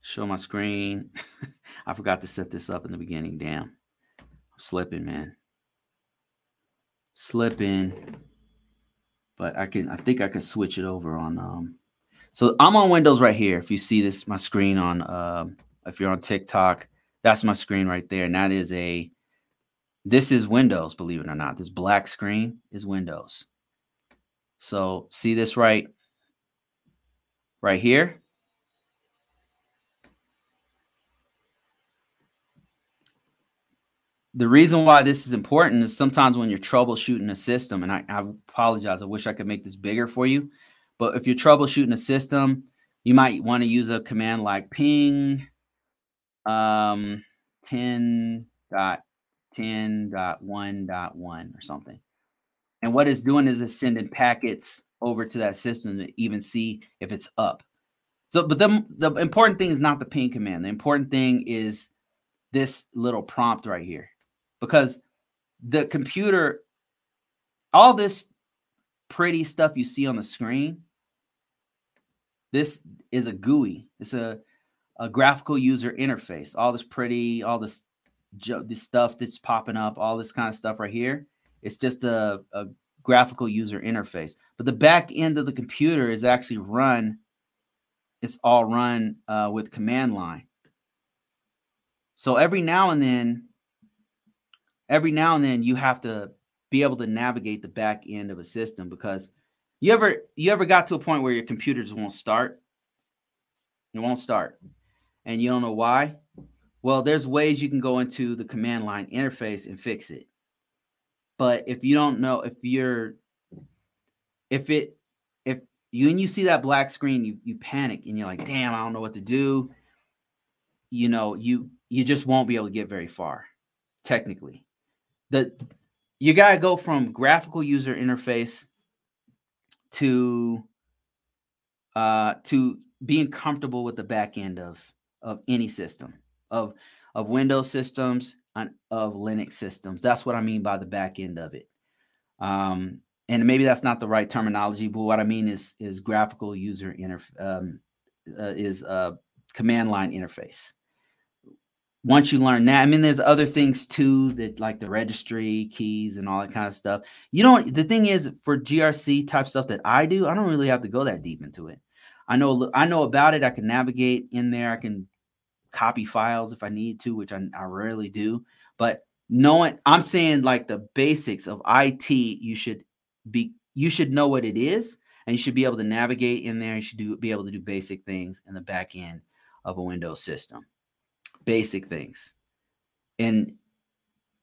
Show my screen. [laughs] I forgot to set this up in the beginning. Damn. I'm slipping, man. Slipping. But I can I think I can switch it over on um so I'm on Windows right here. If you see this, my screen on, uh, if you're on TikTok, that's my screen right there. And that is a, this is Windows, believe it or not. This black screen is Windows. So see this right, right here. The reason why this is important is sometimes when you're troubleshooting a system, and I, I apologize, I wish I could make this bigger for you but if you're troubleshooting a system, you might want to use a command like ping um, 10.10.1.1 or something. And what it's doing is it's sending packets over to that system to even see if it's up. So, but the the important thing is not the ping command. The important thing is this little prompt right here, because the computer, all this pretty stuff you see on the screen, this is a GUI. It's a a graphical user interface. All this pretty, all this this stuff that's popping up, all this kind of stuff right here. It's just a, a graphical user interface. But the back end of the computer is actually run. It's all run uh, with command line. So every now and then, every now and then, you have to be able to navigate the back end of a system because you ever you ever got to a point where your computer just won't start. It won't start, and you don't know why. Well, there's ways you can go into the command line interface and fix it. But if you don't know, if you're, if it, if you and you see that black screen, you you panic and you're like, damn, I don't know what to do. You know, you you just won't be able to get very far, technically. The you gotta go from graphical user interface to uh to being comfortable with the back end of of any system of of Windows systems and of Linux systems. That's what I mean by the back end of it. Um, and maybe that's not the right terminology, but what I mean is is graphical user interface um, uh, is a command line interface. Once you learn that, I mean, there's other things too that like the registry keys and all that kind of stuff. You don't. The thing is, for GRC type stuff that I do, I don't really have to go that deep into it. I know I know about it. I can navigate in there. I can copy files if I need to, which I, I rarely do. But knowing, I'm saying like the basics of IT, you should be, you should know what it is, and you should be able to navigate in there. You should do be able to do basic things in the back end of a Windows system, basic things. And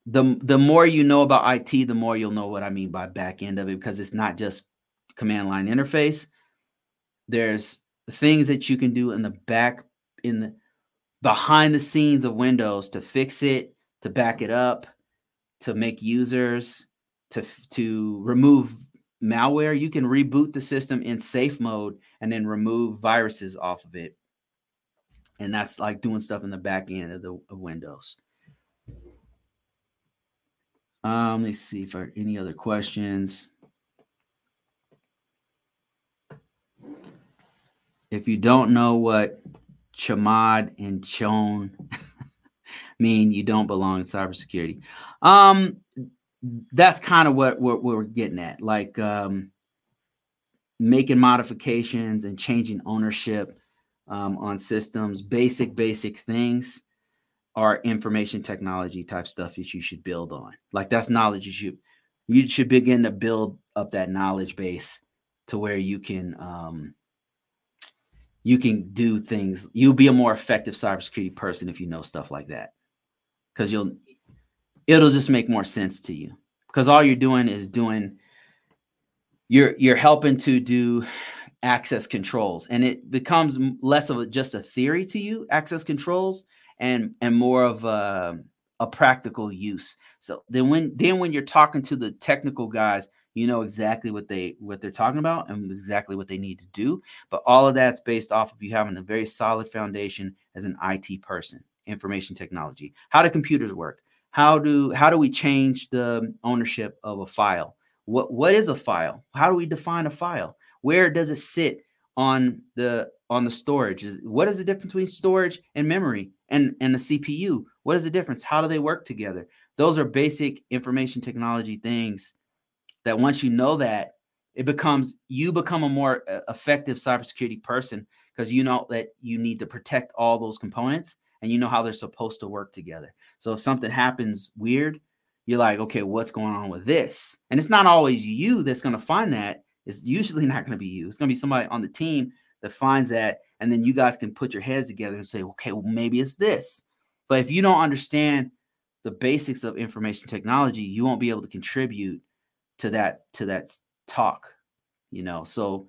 the the more you know about IT, the more you'll know what I mean by back end of it, because it's not just command line interface. There's things that you can do in the back in the behind the scenes of Windows to fix it, to back it up, to make users, to to remove malware. You can reboot the system in safe mode and then remove viruses off of it. And that's like doing stuff in the back end of the of Windows. Um, let me see if there are any other questions. If you don't know what Chmod and Chown [laughs] mean you don't belong in cybersecurity. Um, that's kind of what, what, what, we're getting at, like um, making modifications and changing ownership um, on systems. Basic, basic things are information technology type stuff that you should build on. Like that's knowledge you should you should begin to build up that knowledge base to where you can um, you can do things. You'll be a more effective cybersecurity person if you know stuff like that, because you'll it'll just make more sense to you. Because all you're doing is doing you're you're helping to do access controls, and it becomes less of a, just a theory to you, access controls, and and more of a a practical use. So then when then when you're talking to the technical guys, you know exactly what they what they're talking about and exactly what they need to do but all of that's based off of you having a very solid foundation as an IT person information technology. How do computers work? How do how do we change the ownership of a file? What what is a file? How do we define a file where does it sit on the on the storage is what is the difference between storage and memory and and the cpu what is the difference how do they work together those are basic information technology things that once you know that, it becomes you become a more uh, effective cybersecurity person because you know that you need to protect all those components and you know how they're supposed to work together. So if something happens weird, you're like, okay, what's going on with this? And it's not always you that's going to find that. It's usually not going to be you. It's going to be somebody on the team that finds that, and then you guys can put your heads together and say, okay, well, maybe it's this. But if you don't understand the basics of information technology, you won't be able to contribute to that to that talk you know so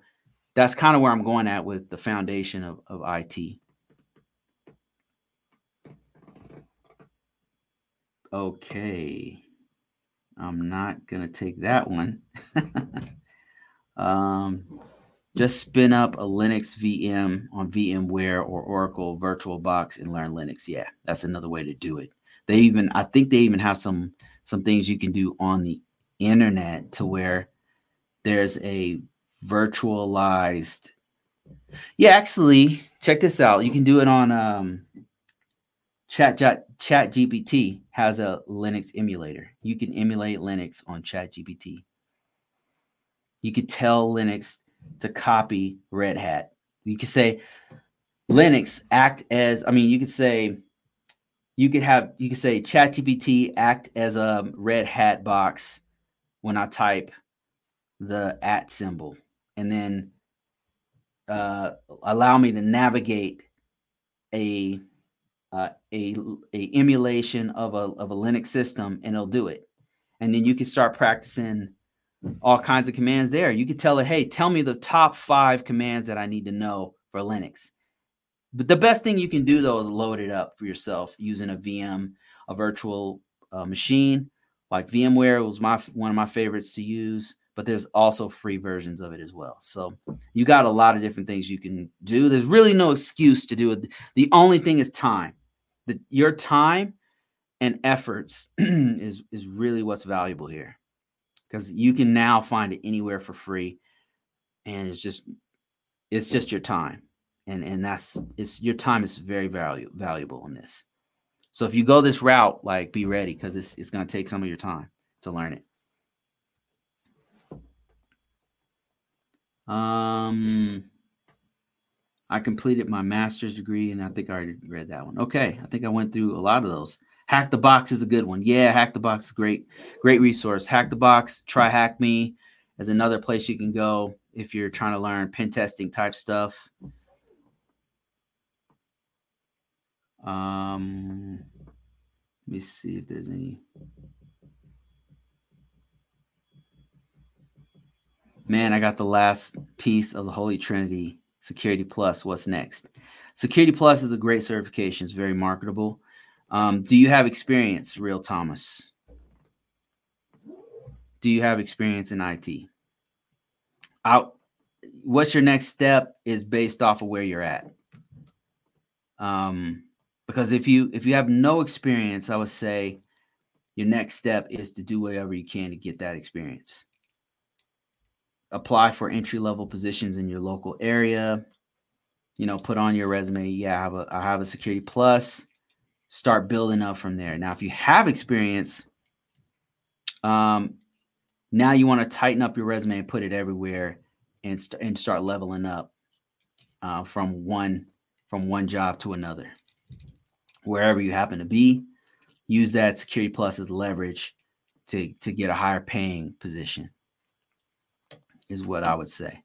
that's kind of where i'm going at with the foundation of, of it okay i'm not gonna take that one [laughs] um just spin up a Linux VM on VMware or Oracle VirtualBox and learn Linux. Yeah, that's another way to do it. They even, I think they even have some some things you can do on the internet to where there's a virtualized. Yeah, actually, check this out. You can do it on um, Chat Chat GPT has a Linux emulator. You can emulate Linux on Chat GPT. You could tell Linux to copy Red Hat. You could say Linux act as, I mean, you could say, you could have, you could say ChatGPT act as a Red Hat box when I type the at symbol and then uh, allow me to navigate a uh, a a emulation of a of a Linux system and it'll do it. And then you can start practicing all kinds of commands there. You could tell it, hey, tell me the top five commands that I need to know for Linux. But the best thing you can do though is load it up for yourself using a VM, a virtual uh, machine like VMware was my one of my favorites to use. But there's also free versions of it as well. So you got a lot of different things you can do. There's really no excuse to do it. The only thing is time. The, your time and efforts [clears throat] is is really what's valuable here because you can now find it anywhere for free and it's just it's just your time and and that's it's your time is very value, valuable in this. So if you go this route like be ready because it's, it's going to take some of your time to learn it. Um i completed my master's degree and i think i already read that one. Okay i think i went through a lot of those Hack the Box is a good one. Yeah, Hack the Box is great, great resource. Hack the Box, TryHackMe is another place you can go if you're trying to learn pen testing type stuff. Um, let me see if there's any. Man, I got the last piece of the Holy Trinity Security Plus. What's next? Security Plus is a great certification. It's very marketable. Um, do you have experience, Real Thomas? Do you have experience in IT? Out. What's your next step is based off of where you're at. Um, because if you if you have no experience, I would say your next step is to do whatever you can to get that experience. Apply for entry level positions in your local area. You know, put on your resume. Yeah, I have a I have a security plus start building up from there. Now, if you have experience, um, now you want to tighten up your resume and put it everywhere and, st- and start leveling up uh, from one from one job to another. Wherever you happen to be, use that security plus as leverage to to get a higher paying position. Is what I would say.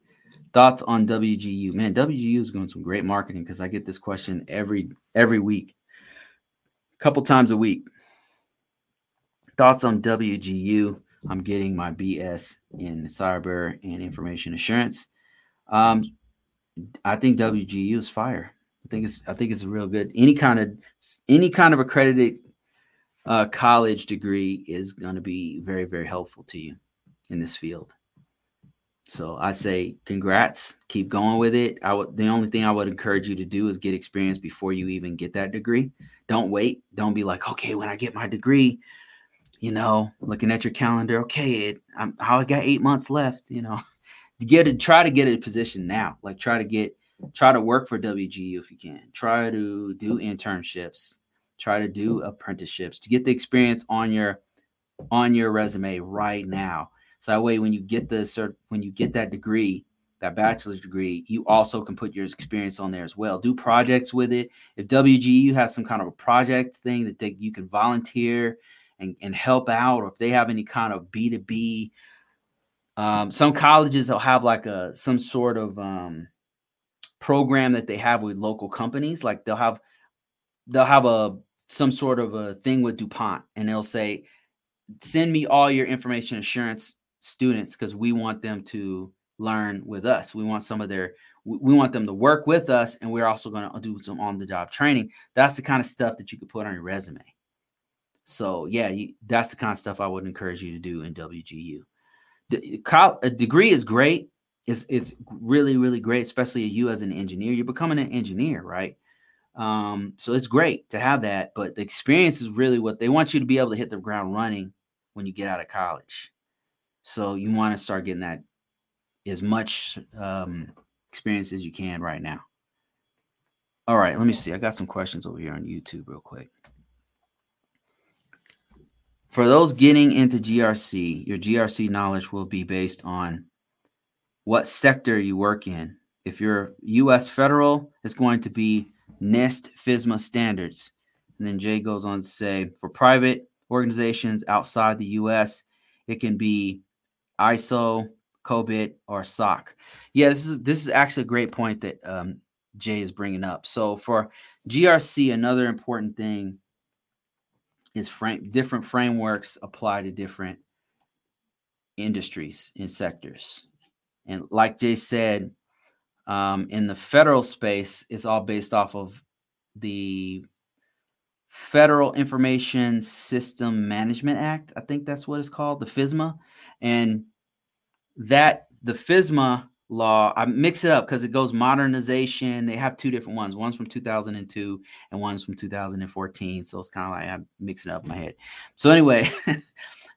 Thoughts on WGU? Man, WGU is doing some great marketing because I get this question every every week couple times a week. Thoughts on WGU? I'm getting my BS in cyber and information assurance. Um, I think WGU is fire. I think it's I think it's real good. Any kind of any kind of accredited uh, college degree is going to be very very helpful to you in this field. So I say congrats, keep going with it. I would the only thing I would encourage you to do is get experience before you even get that degree. Don't wait. Don't be like, okay, when I get my degree, you know, looking at your calendar, okay, it, I'm how I got eight months left, you know. [laughs] Get it, try to get a position now. Like try to get try to work for WGU if you can. Try to do internships, try to do apprenticeships to get the experience on your on your resume right now so that way, when you get the cert, when you get that degree, that bachelor's degree, you also can put your experience on there as well. Do projects with it. If WGU has some kind of a project thing that they, you can volunteer and, and help out, or if they have any kind of B two B, um, some colleges will have like a some sort of um, program that they have with local companies. Like they'll have they'll have a some sort of a thing with DuPont, and they'll say, "Send me all your information assurance students because we want them to learn with us. We want some of their we want them to work with us and we're also going to do some on the job training. That's the kind of stuff that you could put on your resume. So, yeah, you, that's the kind of stuff I would encourage you to do in WGU. The, a degree is great. it's it's really really great, especially you as an engineer. You're becoming an engineer, right? Um, so it's great to have that, but the experience is really what they want you to be able to hit the ground running when you get out of college. So you want to start getting that as much um, experience as you can right now. All right, let me see. I got some questions over here on YouTube real quick. For those getting into GRC, your GRC knowledge will be based on what sector you work in. If you're US federal, it's going to be NIST FISMA standards. And then Jay goes on to say for private organizations outside the US, it can be ISO, COBIT, or SOC. Yeah, this is this is actually a great point that um, Jay is bringing up. So for GRC, another important thing is frame different frameworks apply to different industries and sectors. And like Jay said, um, in the federal space, it's all based off of the Federal Information System Management Act. I think that's what it's called, the FISMA. And that the FISMA law, I mix it up because it goes modernization. They have two different ones. One's from 2002 and one's from 2014. So it's kind of like I'm mixing up my head. So anyway, [laughs]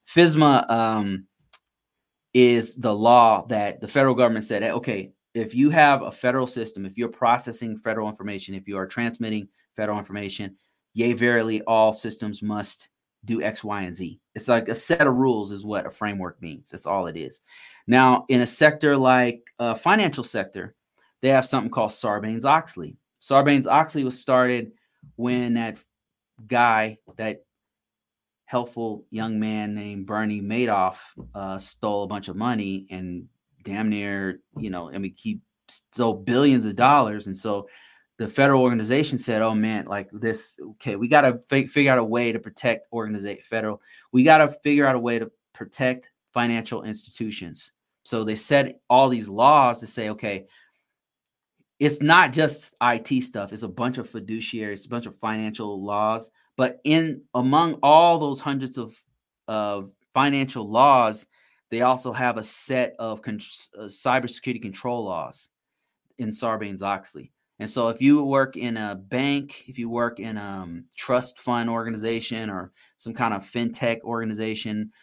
FISMA um, is the law that the federal government said, okay, if you have a federal system, if you're processing federal information, if you are transmitting federal information, yea, verily, all systems must do X, Y, and Z. It's like a set of rules, is what a framework means. That's all it is. Now, in a sector like a financial sector, they have something called Sarbanes Oxley. Sarbanes Oxley was started when that guy, that helpful young man named Bernie Madoff, uh, stole a bunch of money and damn near, you know, I mean, he stole billions of dollars. And so the federal organization said, "Oh man, like this, okay, we got to f- figure out a way to protect organization federal. We got to figure out a way to protect financial institutions." So they set all these laws to say, okay, it's not just IT stuff; it's a bunch of fiduciaries, a bunch of financial laws. But in among all those hundreds of of financial laws, they also have a set of con- uh, cybersecurity control laws in Sarbanes Oxley. And so, if you work in a bank, if you work in a um, trust fund organization or some kind of fintech organization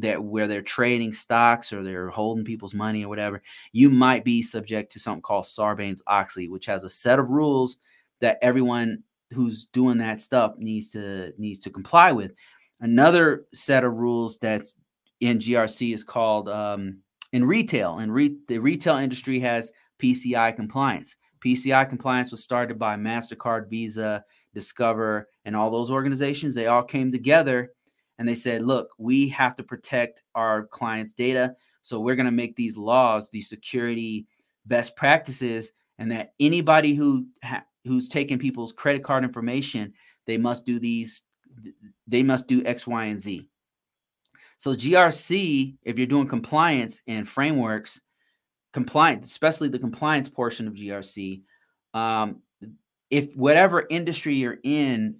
that where they're trading stocks or they're holding people's money or whatever, you might be subject to something called Sarbanes Oxley, which has a set of rules that everyone who's doing that stuff needs to needs to comply with. Another set of rules that's in GRC is called um, in retail. And re- the retail industry has PCI compliance. PCI compliance was started by MasterCard, Visa, Discover, and all those organizations. They all came together and they said, look, we have to protect our clients' data. So we're going to make these laws, these security best practices, and that anybody who ha- who's taking people's credit card information, they must do these, they must do X, Y, and Z. So GRC, if you're doing compliance and frameworks, compliance, especially the compliance portion of GRC, um, if whatever industry you're in,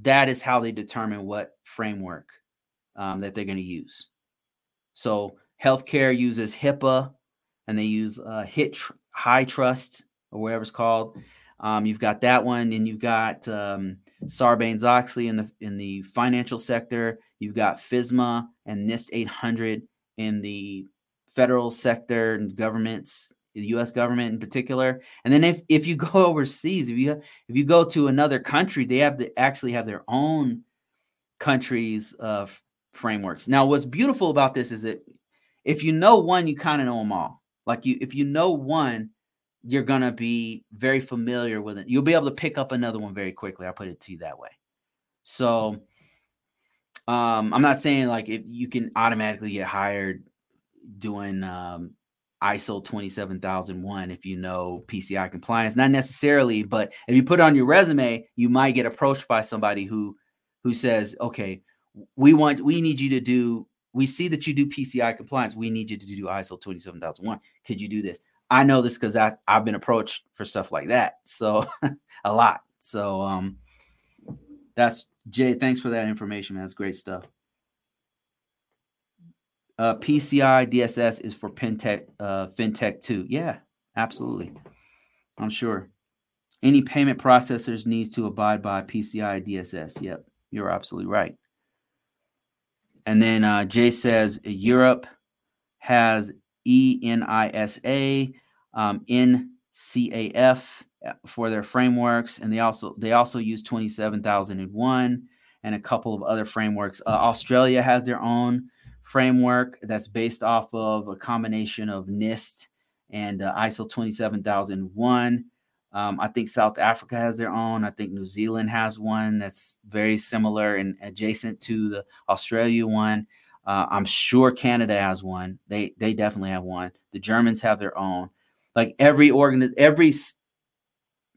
that is how they determine what framework um, that they're going to use. So healthcare uses HIPAA, and they use uh, HIT Trust or whatever it's called. Um, you've got that one, and you've got um, Sarbanes Oxley in the in the financial sector. You've got FISMA and NIST 800 in the federal sector and governments, the U.S. government in particular. And then if if you [laughs] go overseas, if you if you go to another country, they have to actually have their own countries' uh, frameworks. Now, what's beautiful about this is that if you know one, you kind of know them all. Like you, if you know one, you're gonna be very familiar with it. You'll be able to pick up another one very quickly. I'll put it to you that way. So um, I'm not saying like if you can automatically get hired doing um, ISO 27001 if you know PCI compliance, not necessarily, but if you put on your resume, you might get approached by somebody who who says, "Okay, we want we need you to do we see that you do PCI compliance. We need you to do ISO 27001. Could you do this?" I know this because I've been approached for stuff like that. So [laughs] a lot. So um that's Jay. Thanks for that information, man. That's great stuff. Uh, PCI DSS is for FinTech, uh, FinTech too. Yeah, absolutely. I'm sure. Any payment processors needs to abide by PCI DSS. Yep, you're absolutely right. And then uh, Jay says Europe has ENISA, um, NCAF uh, for their frameworks, and they also they also use 27001 and a couple of other frameworks. Uh, Australia has their own framework that's based off of a combination of NIST and uh, ISO 27001. Um, I think South Africa has their own. I think New Zealand has one that's very similar and adjacent to the Australia one. Uh, I'm sure Canada has one. They they definitely have one. The Germans have their own. Like every organ, every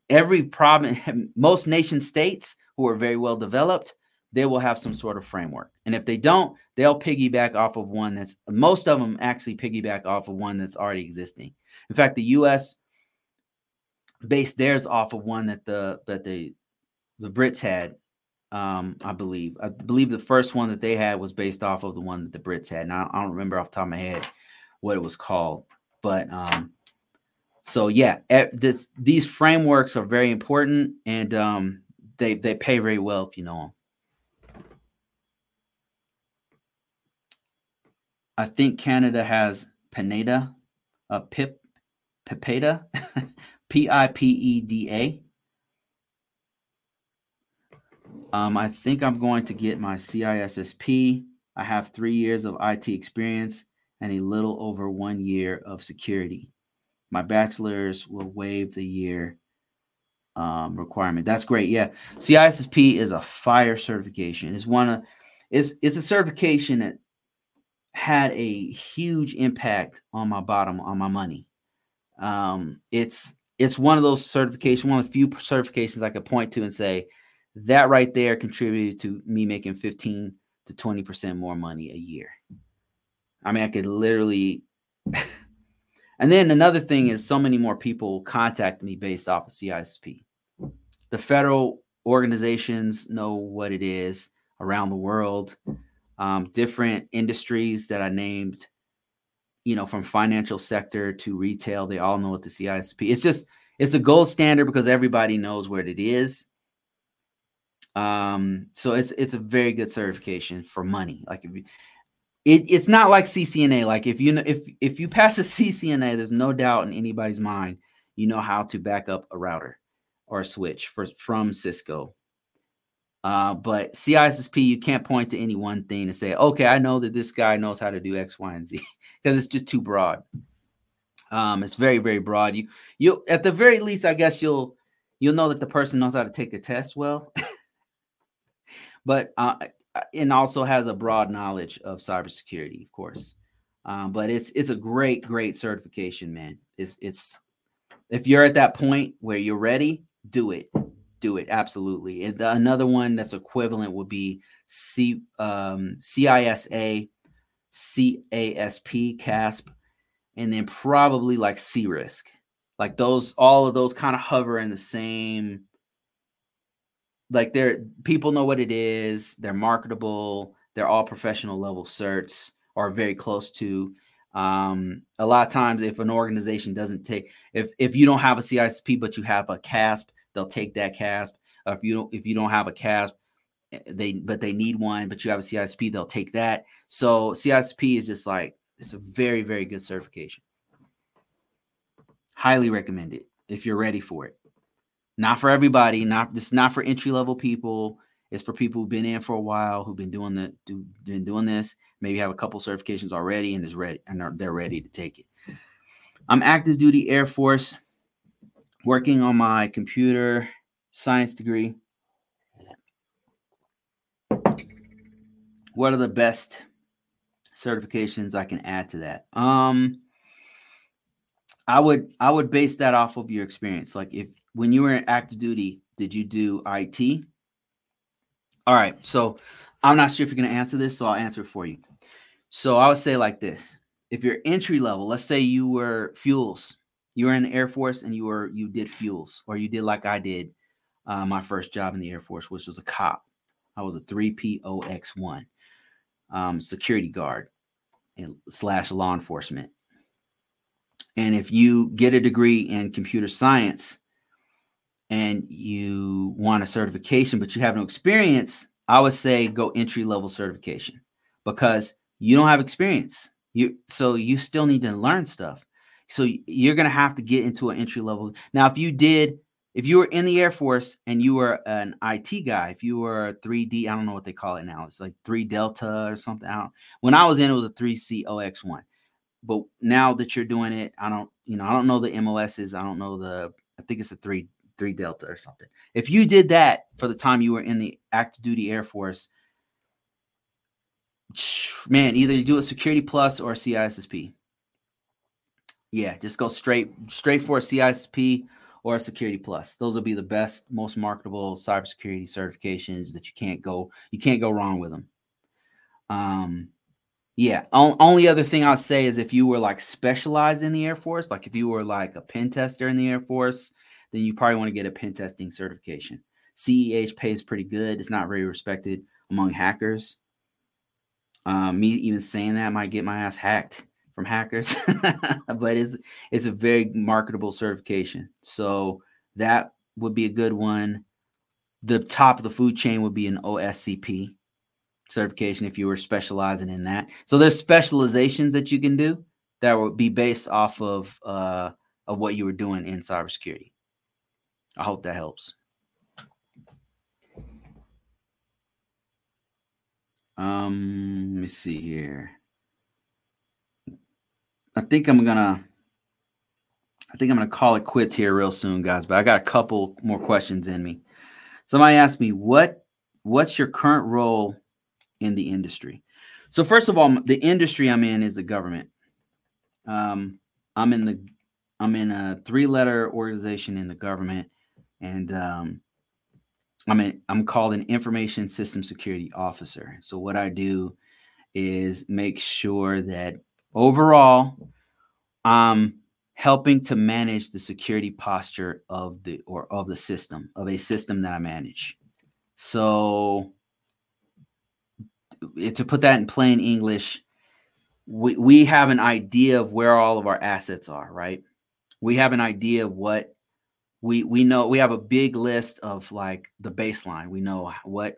every province, [laughs] most nation states who are very well developed, they will have some sort of framework. And if they don't, they'll piggyback off of one that's most of them actually piggyback off of one that's already existing. In fact, the U.S based theirs off of one that the that the the Brits had. Um, I believe. I believe the first one that they had was based off of the one that the Brits had. Now I don't remember off the top of my head what it was called, but um, so yeah, this these frameworks are very important and um, they they pay very well if you know them. I think Canada has Pineda, a Pip, Pipeda, [laughs] P I P E D A. Um, I think I'm going to get my CISSP. I have three years of IT experience and a little over one year of security. My bachelor's will waive the year um, requirement. That's great. Yeah, CISSP is a fire certification. It's one of it's it's a certification that had a huge impact on my bottom on my money. Um, it's it's one of those certifications, one of the few certifications I could point to and say that right there contributed to me making 15 to 20% more money a year. I mean, I could literally. [laughs] and then another thing is so many more people contact me based off of CISSP. The federal organizations know what it is around the world. Um, different industries that I named you know, from financial sector to retail, they all know what the CISSP. It's just it's a gold standard because everybody knows what it is. Um, so it's it's a very good certification for money. Like if you, it, it's not like CCNA. Like if you know if if you pass a [laughs] CCNA, there's no doubt in anybody's mind you know how to back up a router or a switch for from Cisco uh, but CISSP, you can't point to any one thing and say, okay, I know that this guy knows how to do X, Y, and Z [laughs] because it's just too broad. Um, it's very, very broad. You, you, at the very least, I guess you'll, you'll know that the person knows how to take a test well, [laughs] but uh, and also has a broad knowledge of cybersecurity, of course. Um, but it's it's a great, great certification, man. It's it's if you're at that point where you're ready, do it do it absolutely. And the, another one that's equivalent would be C um, CISA, CASP, CASP, and then probably like CRISC. Like those, all of those kind of hover in the same. Like they're people know what it is. They're marketable. They're all professional level certs or very close to. Um, a lot of times, if an organization doesn't take, if if you don't have a CISSP but you have a CASP, they'll take that CASP. Uh, if you don't, if you don't have a CASP, eh, they but they need one, but you have a CISSP, they'll take that. So CISSP is just like it's a very very good certification. Highly recommend it if you're ready for it. Not for everybody. Not this. Is not for entry level people. It's for people who've been in for a while, who've been doing the do, been doing this. Maybe have a couple certifications already and is ready and are, they're ready to take it. I'm active duty Air Force working on my computer science degree. What are the best certifications I can add to that? Um I would I would base that off of your experience. Like if when you were in active duty, did you do IT? All right, so I'm not sure if you're to answer this, so I'll answer it for you. So I would say like this: if you're entry level, let's say you were fuels, you were in the Air Force and you were you did fuels or you did like I did uh, my first job in the Air Force, which was a cop. I was a 3P0X1 um, security guard. slash law enforcement. And if you get a degree in computer science and you want a certification, but you have no experience, I would say go entry level certification because you don't have experience. You so you still need to learn stuff. So you're gonna have to get into an entry level. Now, if you did, if you were in the Air Force and you were an IT guy, if you were a 3D, I don't know what they call it now. It's like three Delta or something. I when I was in, it was a 3C OX1. But now that you're doing it, I don't, you know, I don't know the MOSs. I don't know the, I think it's a three three delta or something. If you did that for the time you were in the active duty Air Force, man, either you do a security plus or a CISSP. Yeah, just go straight straight for a CISSP or a security plus. Those will be the best, most marketable cybersecurity certifications that you can't go you can't go wrong with them. Um, yeah. only other thing I'll say is if you were like specialized in the Air Force, like if you were like a pen tester in the Air Force, then you probably want to get a pen testing certification. CEH pays pretty good. It's not very respected among hackers. Um, me even saying that might get my ass hacked from hackers, [laughs] but it's it's a very marketable certification. So that would be a good one. The top of the food chain would be an OSCP certification if you were specializing in that. So there's specializations that you can do that would be based off of uh, of what you were doing in cybersecurity. I hope that helps. Um, let me see here. I think I'm gonna I think I'm gonna call it quits here real soon, guys. But I got a couple more questions in me. Somebody asked me what what's your current role in the industry? So first of all, the industry I'm in is the government. Um, I'm in the I'm in a three letter organization in the government and um, I'm in, I'm called an information system security officer. So what I do is make sure that overall I'm helping to manage the security posture of the or of the system of a system that I manage. So eh, to put that in plain English, we, we have an idea of where all of our assets are, right? We have an idea of what we we know we have a big list of like the baseline. We know what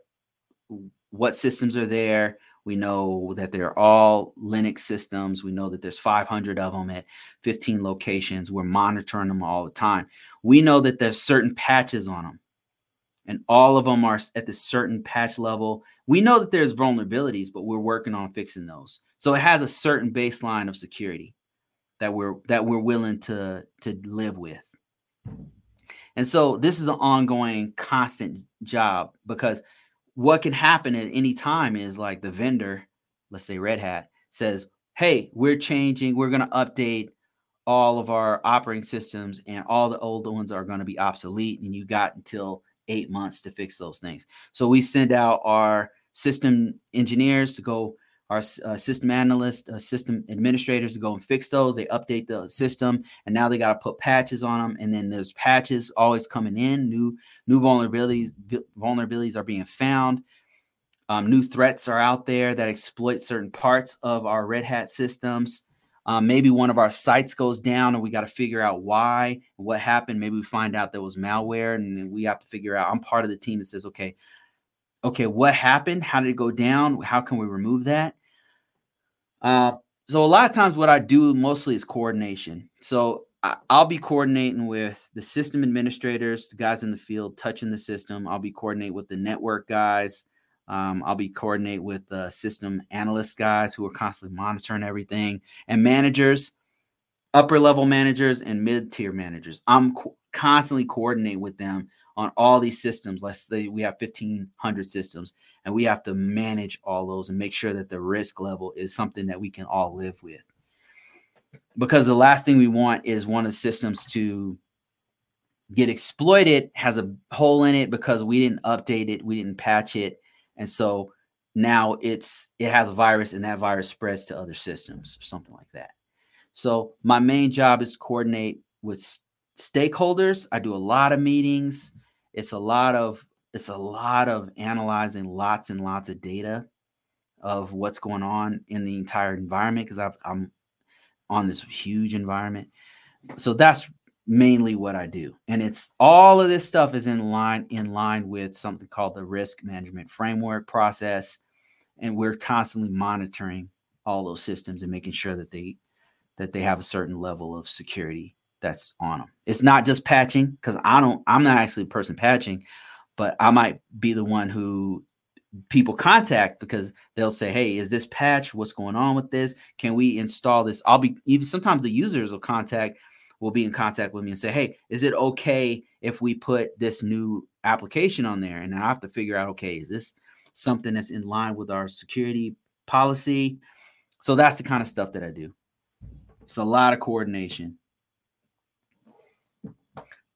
what systems are there. We know that they're all Linux systems. We know that there's 500 of them at 15 locations. We're monitoring them all the time. We know that there's certain patches on them, and all of them are at the certain patch level. We know that there's vulnerabilities, but we're working on fixing those. So it has a certain baseline of security that we're that we're willing to to live with. And so this is an ongoing, constant job because what can happen at any time is like the vendor, let's say Red Hat, says, Hey, we're changing, we're going to update all of our operating systems, and all the old ones are going to be obsolete. And you got until eight months to fix those things. So we send out our system engineers to go our uh, system analysts, uh, system administrators to go and fix those. They update the system, and now they got to put patches on them. And then there's patches always coming in. New new vulnerabilities vulnerabilities are being found. Um, new threats are out there that exploit certain parts of our Red Hat systems. Um, maybe one of our sites goes down, and we got to figure out why, what happened. Maybe we find out there was malware, and we have to figure out. I'm part of the team that says, okay, okay, what happened? How did it go down? How can we remove that? Uh, so a lot of times, what I do mostly is coordination. So I, will be coordinating with the system administrators, the guys in the field touching the system. I'll be coordinating with the network guys. Um, I'll be coordinate with the system analyst guys who are constantly monitoring everything and managers, upper level managers and mid tier managers. I'm co- constantly coordinating with them on all these systems. Let's say we have 1,500 systems, and we have to manage all those and make sure that the risk level is something that we can all live with. Because the last thing we want is one of the systems to get exploited, has a hole in it because we didn't update it, we didn't patch it, and so now it's it has a virus, and that virus spreads to other systems or something like that. So my main job is to coordinate with stakeholders. I do a lot of meetings it's a lot of it's a lot of analyzing lots and lots of data of what's going on in the entire environment because I'm on this huge environment. So that's mainly what I do. And it's all of this stuff is in line in line with something called the risk management framework process. And we're constantly monitoring all those systems and making sure that they that they have a certain level of security that's on them. It's not just patching because I don't I'm not actually a person patching, but I might be the one who people contact because they'll say, "Hey, is this patch? What's going on with this? Can we install this?" I'll be even sometimes the users will contact will be in contact with me and say, "Hey, is it okay if we put this new application on there?" And I have to figure out, okay, is this something that's in line with our security policy? So that's the kind of stuff that I do. It's a lot of coordination.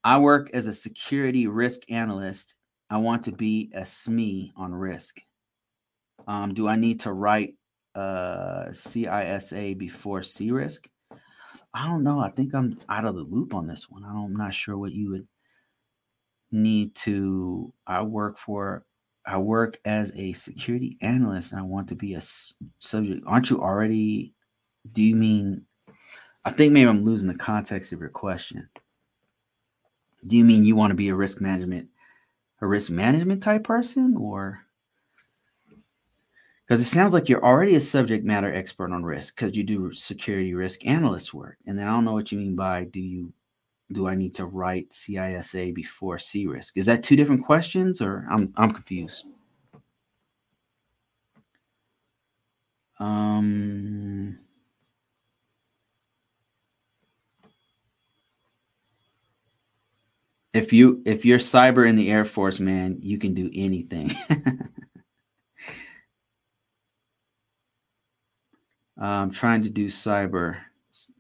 I work as a security risk analyst I want to be a SME on risk. Um, do I need to write uh, CISA before CRISC? I don't know. I think I'm out of the loop on this one. I'm not sure what you would need to. I work for. I work as a security analyst, and I want to be a subject. Aren't you already? Do you mean? I think maybe I'm losing the context of your question. Do you mean you want to be a risk management a risk management type person or? Because it sounds like you're already a subject matter expert on risk because you do security risk analyst work. And then i don't know what you mean by do you do i need to write cisa before CRISC is that two different questions or i'm, I'm confused? Um if you if you're cyber in the air force man you can do anything. [laughs] I'm trying to do cyber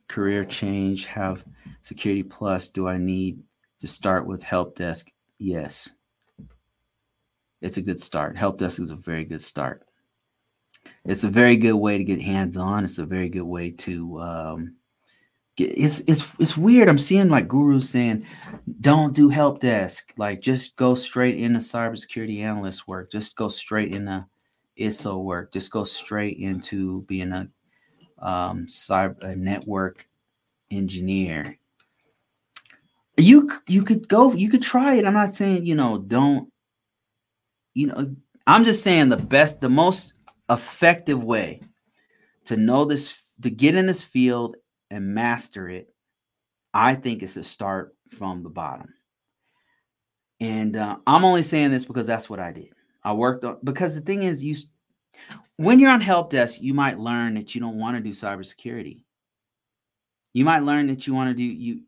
career change have security plus. Do i need to start with help desk? Yes. It's a good start. Help desk is a very good start. It's a very good way to get hands on it's a very good way to um, it's it's it's weird. I'm seeing like gurus saying, "Don't do help desk. Like, just go straight into cybersecurity analyst work. Just go straight into ISO work. Just go straight into being a um, cyber a network engineer." You you could go. You could try it. I'm not saying you know don't. You know, I'm just saying the best, the most effective way to know this to get in this field and master it, I think it's to start from the bottom. And uh, I'm only saying this because that's what I did. I worked on because the thing is, you when you're on help desk, you might learn that you don't want to do cybersecurity. You might learn that you want to do you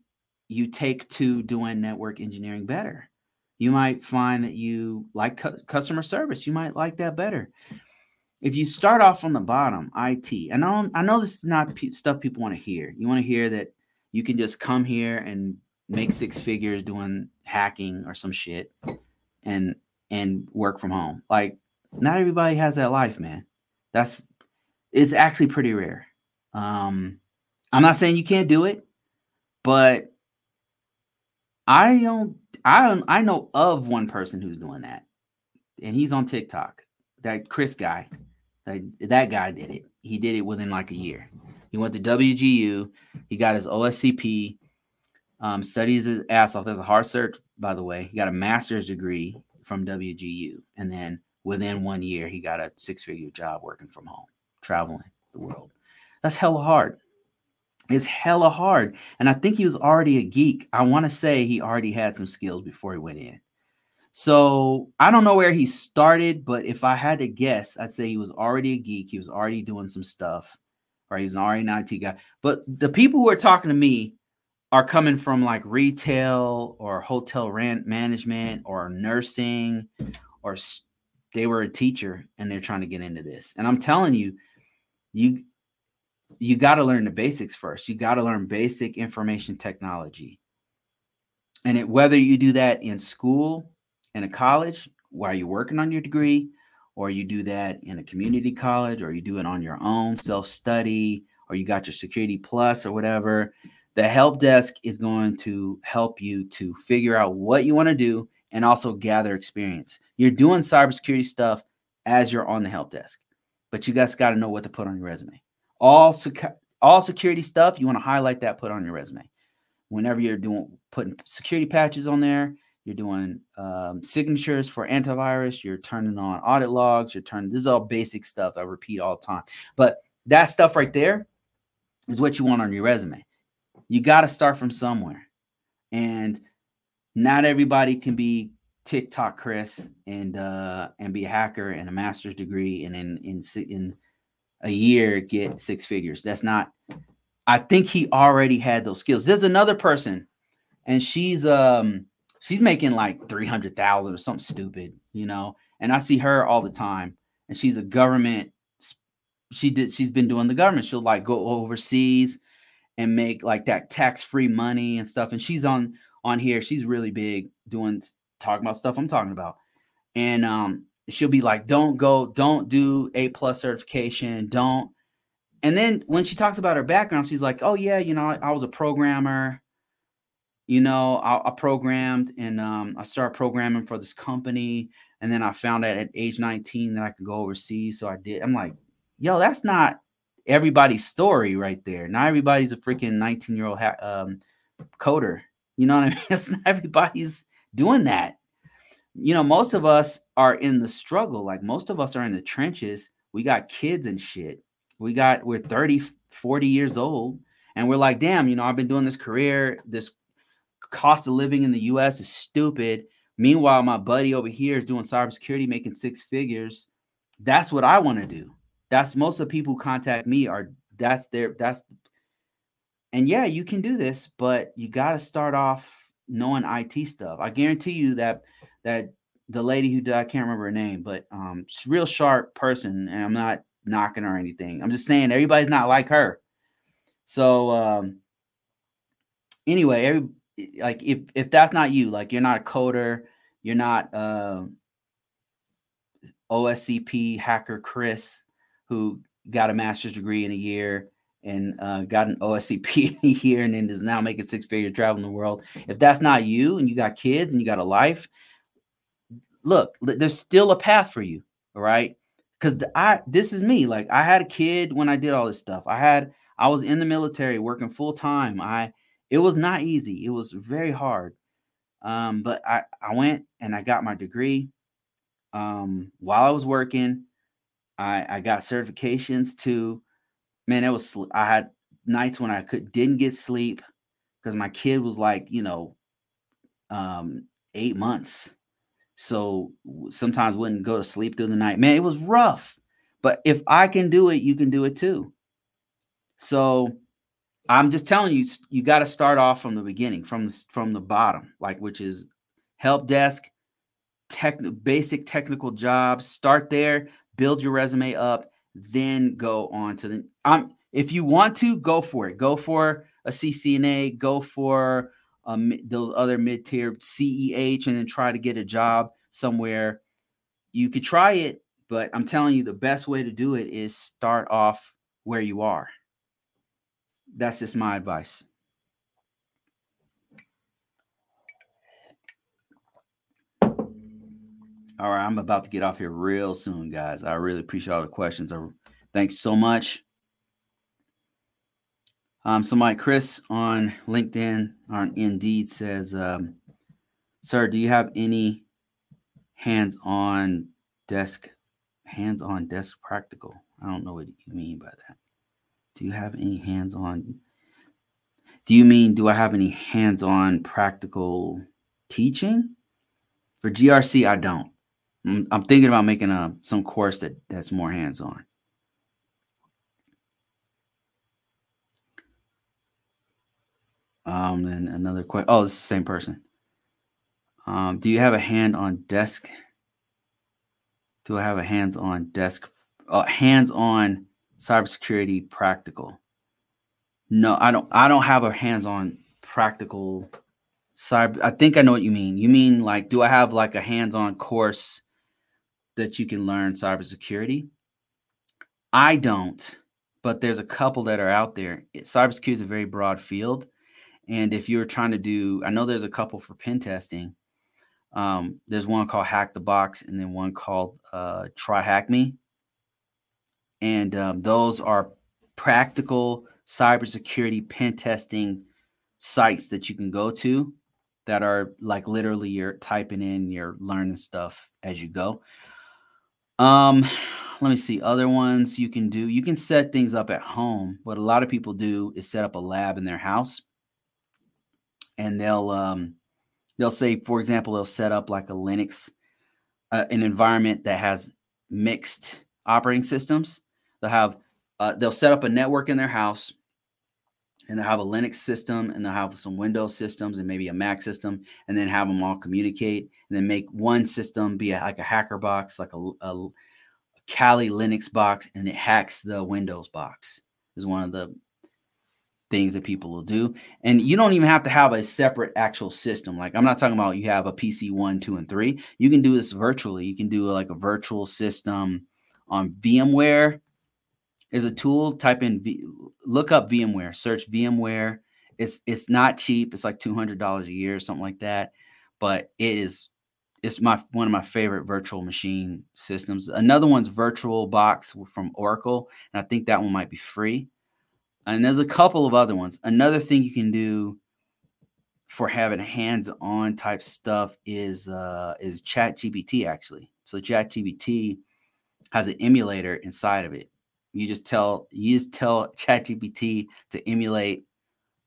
you take to doing network engineering better. You might find that you like cu- customer service. You might like that better if you start off from the bottom, IT, and I know I know this is not p- stuff people want to hear. You want to hear that you can just come here and make six figures doing hacking or some shit and and work from home. Like not everybody has that life, man. That's it's actually pretty rare. Um I'm not saying you can't do it, but I don't I don't I know of one person who's doing that. And he's on TikTok. That Chris guy. That, that guy did it. He did it within like a year. He went to WGU. He got his OSCP. Um, studies his ass off. That's a hard search, by the way. He got a master's degree from WGU, and then within one year, he got a six-figure job working from home, traveling the world. That's hella hard. It's hella hard. And I think he was already a geek. I want to say he already had some skills before he went in. So I don't know where he started, but if I had to guess, I'd say he was already a geek. He was already doing some stuff, or he was already an IT guy. But the people who are talking to me are coming from like retail or hotel rent management or nursing, or they were a teacher and they're trying to get into this. And I'm telling you, you you got to learn the basics first. You got to learn basic information technology. And it, whether you do that in school in a college while you're working on your degree, or you do that in a community college, or you do it on your own self study, or you got your security plus or whatever, the help desk is going to help you to figure out what you want to do and also gather experience. You're doing cybersecurity stuff as you're on the help desk. but you guys got to know what to put on your resume. All secu- all security stuff, you want to highlight that, put on your resume. Whenever you're doing putting security patches on there, you're doing um, signatures for antivirus, you're turning on audit logs, you're turning this is all basic stuff I repeat all the time. But that stuff right there is what you want on your resume. You got to start from somewhere. And not everybody can be TikTok Chris and uh and be a hacker and a master's degree and in in in a year get six figures. That's not I think he already had those skills. There's another person and she's um she's making like 300,000 or something stupid, you know. And I see her all the time and she's a government she did she's been doing the government. She'll like go overseas and make like that tax-free money and stuff and she's on on here. She's really big doing talking about stuff I'm talking about. And um she'll be like, don't go, don't do A plus certification, don't. And then when she talks about her background, she's like, oh yeah, you know, I, I was a programmer. You know, I, I programmed and um, I started programming for this company. And then I found out at age 19 that I could go overseas. So I did. I'm like, yo, that's not everybody's story right there. Not everybody's a freaking 19 year old ha- um, coder. You know what I mean? [laughs] It's not everybody's doing that. You know, most of us are in the struggle. Like most of us are in the trenches. We got kids and shit. We got, we're 30, 40 years old. And we're like, damn, you know, I've been doing this career. This cost of living in the US is stupid. Meanwhile, my buddy over here is doing cybersecurity, making six figures. That's what I want to do. That's most of the people who contact me are that's their that's and yeah, you can do this, but you got to start off knowing IT stuff. I guarantee you that that the lady who died, I can't remember her name, but um, she's a real sharp person, and I'm not knocking her or anything. I'm just saying everybody's not like her. So um, anyway, every like if if that's not you, like you're not a coder, you're not uh, OSCP hacker Chris who got a master's degree in a year and uh, got an OSCP here [laughs] and then is now making six figures traveling the world. If that's not you and you got kids and you got a life, look, there's still a path for you. All right. Cause I this is me. Like I had a kid when I did all this stuff. I had I was in the military working full time. I it was not easy. It was very hard. Um, but I, I went and I got my degree. Um, while I was working, I, I got certifications too man, it was I had nights when I could didn't get sleep because my kid was like, you know, um, eight months. So sometimes wouldn't go to sleep through the night. Man, it was rough. But if I can do it, you can do it too. So I'm just telling you, you got to start off from the beginning, from the, from the bottom, like which is help desk, tech, basic technical jobs. Start there, build your resume up, then go on to the um if you want to go for it go for a ccna go for um, those other mid-tier ceh and then try to get a job somewhere you could try it but i'm telling you the best way to do it is start off where you are that's just my advice All right, I'm about to get off here real soon, guys. I really appreciate all the questions. I, thanks so much. Um, so my Chris on LinkedIn on Indeed says, um, "Sir, do you have any hands-on desk, hands-on desk practical?" I don't know what you mean by that. Do you have any hands-on? Do you mean do I have any hands-on practical teaching? For GRC, I don't. I'm, thinking about making a some course that that's more hands on. Um, then another question. Oh, it's the same person. Um, do you have a hand on desk? Do I have a hands on desk, uh, hands on cybersecurity practical? No, I don't. I don't have a hands on practical cyber. I think I know what you mean. You mean like, do I have like a hands on course that you can learn cybersecurity. I don't, but there's a couple that are out there. cybersecurity is a very broad field. And if you're trying to do, I know there's a couple for pen testing. Um, there's one called Hack the Box and then one called uh, TryHackMe. And um, those are practical cybersecurity pen testing sites that you can go to that are like literally you're typing in, you're learning stuff as you go. Um, let me see other ones you can do. You can set things up at home. What a lot of people do is set up a lab in their house, and they'll um, they'll say, for example, they'll set up like a Linux, uh, an environment that has mixed operating systems. They'll have uh, they'll set up a network in their house and they'll have a Linux system and they'll have some Windows systems and maybe a Mac system, and then have them all communicate and then make one system be a, like a hacker box, like a, a Kali Linux box, and it hacks the Windows box. Is one of the things that people will do. And you don't even have to have a separate actual system. Like I'm not talking about you have a PC one, two, and three. You can do this virtually. You can do like a virtual system on VMware is a tool. Type in v, look up VMware, search VMware. It's it's not cheap. It's like two hundred dollars a year, or something like that. But it is it's my one of my favorite virtual machine systems. Another one's VirtualBox from Oracle, and I think that one might be free. And there's a couple of other ones. Another thing you can do for having hands-on type stuff is uh, is Chat GPT actually. So Chat GPT has an emulator inside of it. You just tell you just tell ChatGPT to emulate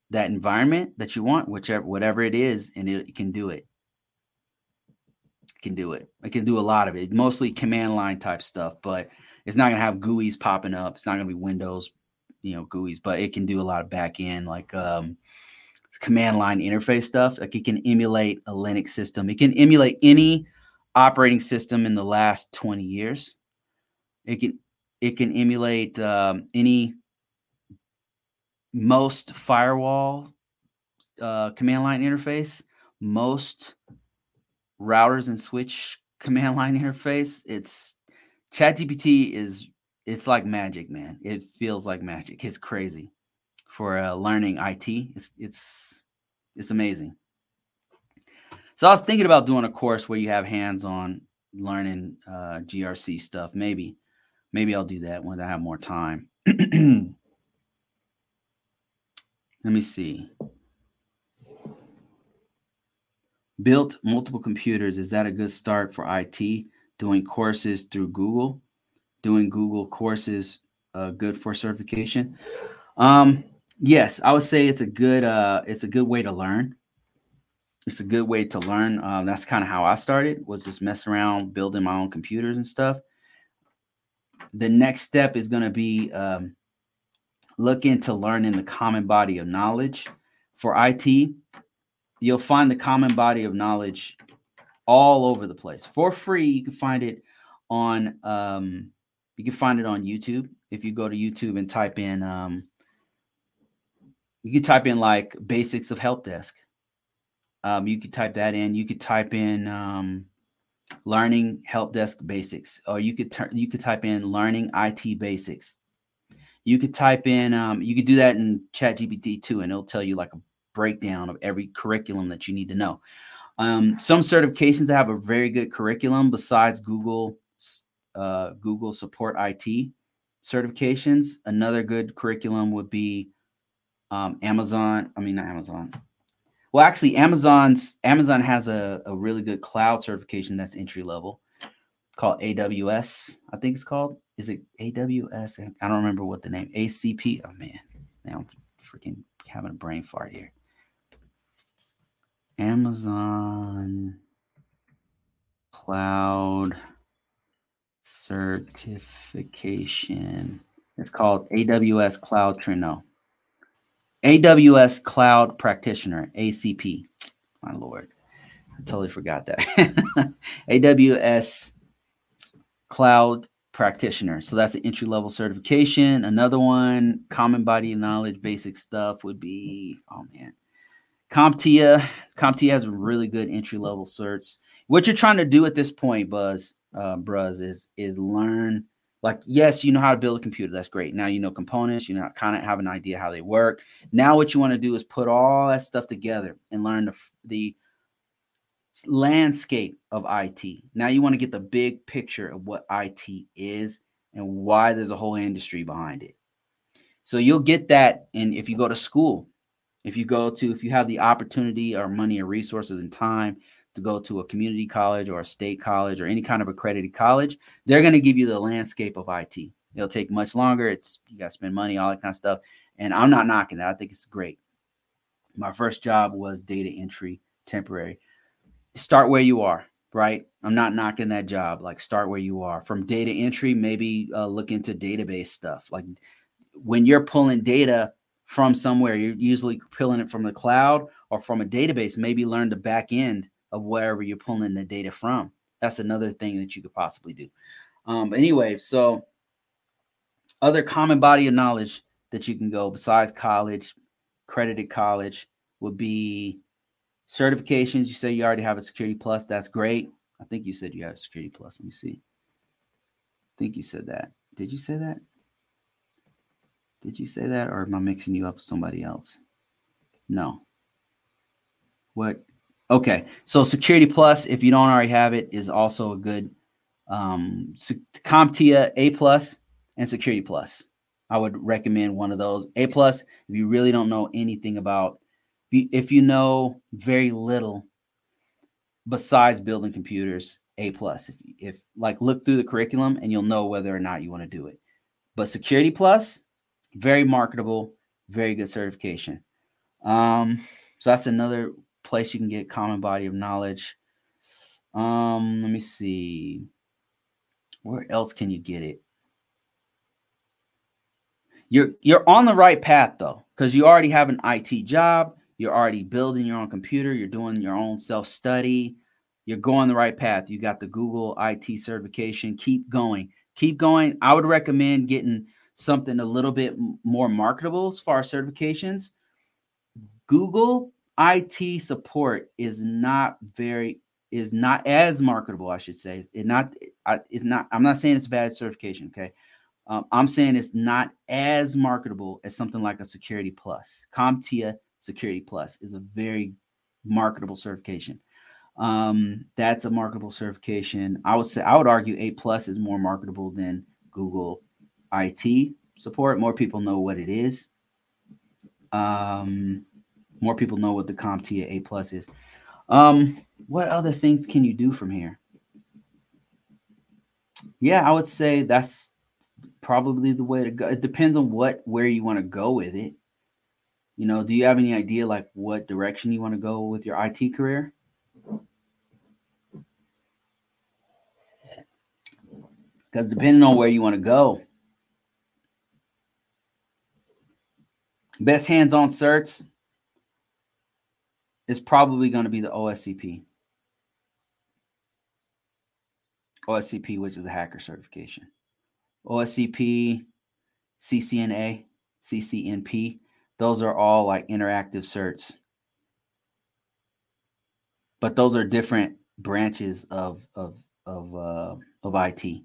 that environment that you want, whichever whatever it is, and it, it can do it. it. Can do it. It can do a lot of it. Mostly command line type stuff, but it's not gonna have GUIs popping up. It's not gonna be Windows, you know, GUIs, but it can do a lot of back end like um, command line interface stuff. Like it can emulate a Linux system. It can emulate any operating system in the last 20 years. It can it can emulate um, any most firewall uh, command line interface, most routers and switch [laughs] command line interface. It's ChatGPT is it's like magic, man. It feels like magic. It's crazy for uh, learning IT. It's it's it's amazing. So I was thinking about doing a course where you have hands on learning uh, GRC stuff, maybe Maybe I'll do that when I have more time. [clears throat] Let me see. Built multiple computers. Is that a good start for IT? Doing courses through Google, doing Google courses, uh, good for certification. Um, yes, I would say it's a good uh, it's a good way to learn. It's a good way to learn. Um, that's kind of how I started. Was just messing around building my own computers and stuff the next step is going to be um, look into learning the common body of knowledge for IT. You'll find the common body of knowledge all over the place for free. You can find it on um, you can find it on YouTube. If you go to YouTube and type in um, you can type in like basics of help desk. Um, you could type that in. You could type in um, learning help desk basics. Or you could turn you could type in learning it basics. You could type in um, you could do that in chat gpt too and it'll tell you like a breakdown of every curriculum that you need to know. Um, some certifications have a very good curriculum besides google uh, google support it certifications. Another good curriculum would be um, amazon i mean not amazon well, actually, Amazon's Amazon has a, a really good cloud certification that's entry level called AWS. I think it's called. Is it AWS? I don't remember what the name. ACP. Oh man, now I'm freaking having a brain fart here. Amazon Cloud Certification. It's called AWS Cloud Trino. AWS Cloud Practitioner, ACP. My Lord, I totally forgot that. [laughs] AWS Cloud Practitioner. So that's an entry level certification. Another one, common body of knowledge, basic stuff would be, oh man, CompTIA. CompTIA has really good entry level certs. What you're trying to do at this point, Buzz, uh, Bruz, is is learn like, yes, you know how to build a computer. That's great. Now you know components, you know, kind of have an idea how they work. Now, what you want to do is put all that stuff together and learn the, the landscape of IT. Now you want to get the big picture of what IT is and why there's a whole industry behind it. So you'll get that and if you go to school, if you go to if you have the opportunity or money or resources and time to go to a community college or a state college or any kind of accredited college, they're going to give you the landscape of IT. It'll take much longer. It's you got to spend money, all that kind of stuff. And I'm not knocking it. I think it's great. My first job was data entry, temporary. Start where you are, right? I'm not knocking that job. Like start where you are. From data entry, maybe uh, look into database stuff. Like when you're pulling data from somewhere, you're usually pulling it from the cloud or from a database. Maybe learn the back end of wherever you're pulling the data from. That's another thing that you could possibly do. Um, anyway, so other common body of knowledge that you can go besides college, credited college, would be certifications. You say you already have a Security Plus. That's great. I think you said you have a Security Plus. Let me see. I think you said that. Did you say that? Did you say that, or am I mixing you up with somebody else? No. What? Okay, so Security Plus, if you don't already have it, is also a good um, CompTIA A Plus and Security Plus. I would recommend one of those. A Plus, if you really don't know anything about, if you know very little besides building computers, A Plus. If, if like look through the curriculum and you'll know whether or not you want to do it. But Security Plus, very marketable, very good certification. Um, so that's another place you can get common body of knowledge. Um, let me see. Where else can you get it? You're you're on the right path though, because you already have an IT job. You're already building your own computer. You're doing your own self study. You're going the right path. You got the Google IT certification. Keep going. Keep going. I would recommend getting something a little bit more marketable as far as certifications. Google IT support is not very is not as marketable, I should say. It not it's not. I'm not saying it's bad certification. Okay, um, I'm saying it's not as marketable as something like a Security Plus. CompTIA Security Plus is a very marketable certification. Um, that's a marketable certification. I would say I would argue A Plus is more marketable than Google IT support. More people know what it is. Um, more people know what the CompTIA A Plus is. Um, what other things can you do from here? Yeah, I would say that's probably the way to go. It depends on what where you want to go with it. You know, do you have any idea like what direction you want to go with your IT career? Because depending on where you want to go, best hands-on certs is probably going to be the OSCP. OSCP, which is a hacker certification. OSCP, CCNA, CCNP. Those are all like interactive certs. But those are different branches of of of uh, of IT.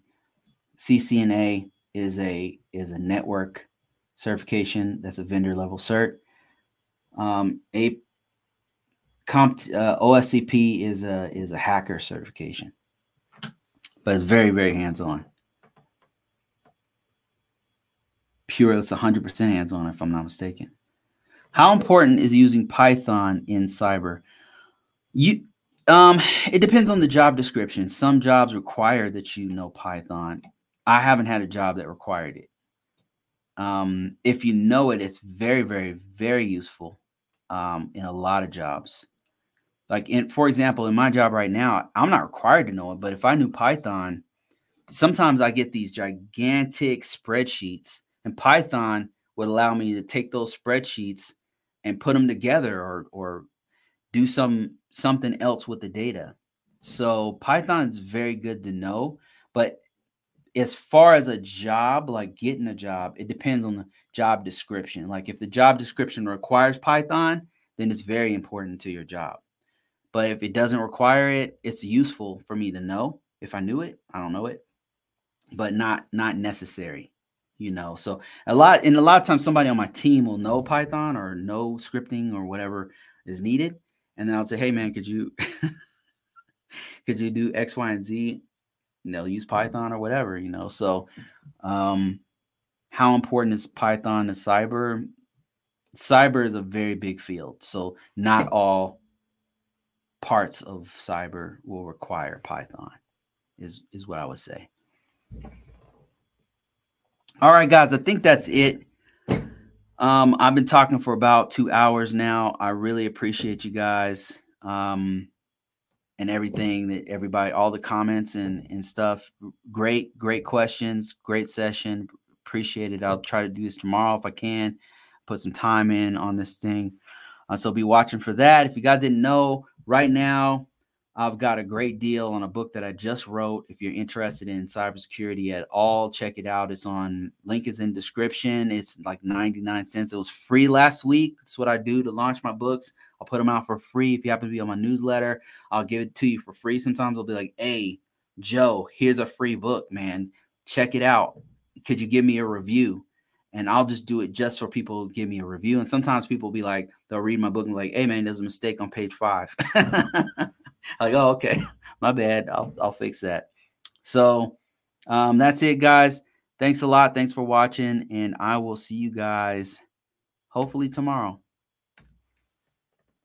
CCNA is a is a network certification. That's a vendor level cert. Um, a comp uh, OSCP is a is a hacker certification, but it's very very hands on. pure, it's 100% hands on, if I'm not mistaken. How important is using Python in cyber? You, um, it depends on the job description. Some jobs require that you know Python. I haven't had a job that required it. Um, if you know it, it's very, very, very useful um, in a lot of jobs. Like, in, for example, in my job right now, I'm not required to know it, but if I knew Python, sometimes I get these gigantic spreadsheets and Python would allow me to take those spreadsheets and put them together or or do some something else with the data. So Python is very good to know, but as far as a job, like getting a job, it depends on the job description. Like if the job description requires Python, then it's very important to your job. But if it doesn't require it, it's useful for me to know. If I knew it, I don't know it, but not not necessary you know so a lot and a lot of times somebody on my team will know python or know scripting or whatever is needed and then i'll say hey man could you [laughs] could you do x y and z And they'll use Python or whatever, you know. So, um, how important is Python to cyber? Cyber is a very big field, so not [laughs] all parts of cyber will require Python. Is is what I would say. All right, guys, I think that's it. Um, I've been talking for about two hours now. I really appreciate you guys. Um, and everything that everybody, all the comments and and stuff. Great, great questions, great session. Appreciate it. I'll try to do this tomorrow if I can. Put some time in on this thing. Uh, so be watching for that. If you guys didn't know, right now I've got a great deal on a book that I just wrote. If you're interested in cybersecurity at all, check it out. It's on link is in description. It's like 99 cents. It was free last week. That's what I do to launch my books. I'll put them out for free. If you happen to be on my newsletter, I'll give it to you for free. Sometimes I'll be like, hey, Joe, here's a free book, man. Check it out. Could you give me a review? And I'll just do it just for people give me a review. And sometimes people be like, they'll read my book and be like, hey man, there's a mistake on page five. [laughs] like, oh, okay, [laughs] my bad. I'll I'll fix that. So um, that's it, guys. Thanks a lot. Thanks for watching, and I will see you guys hopefully tomorrow.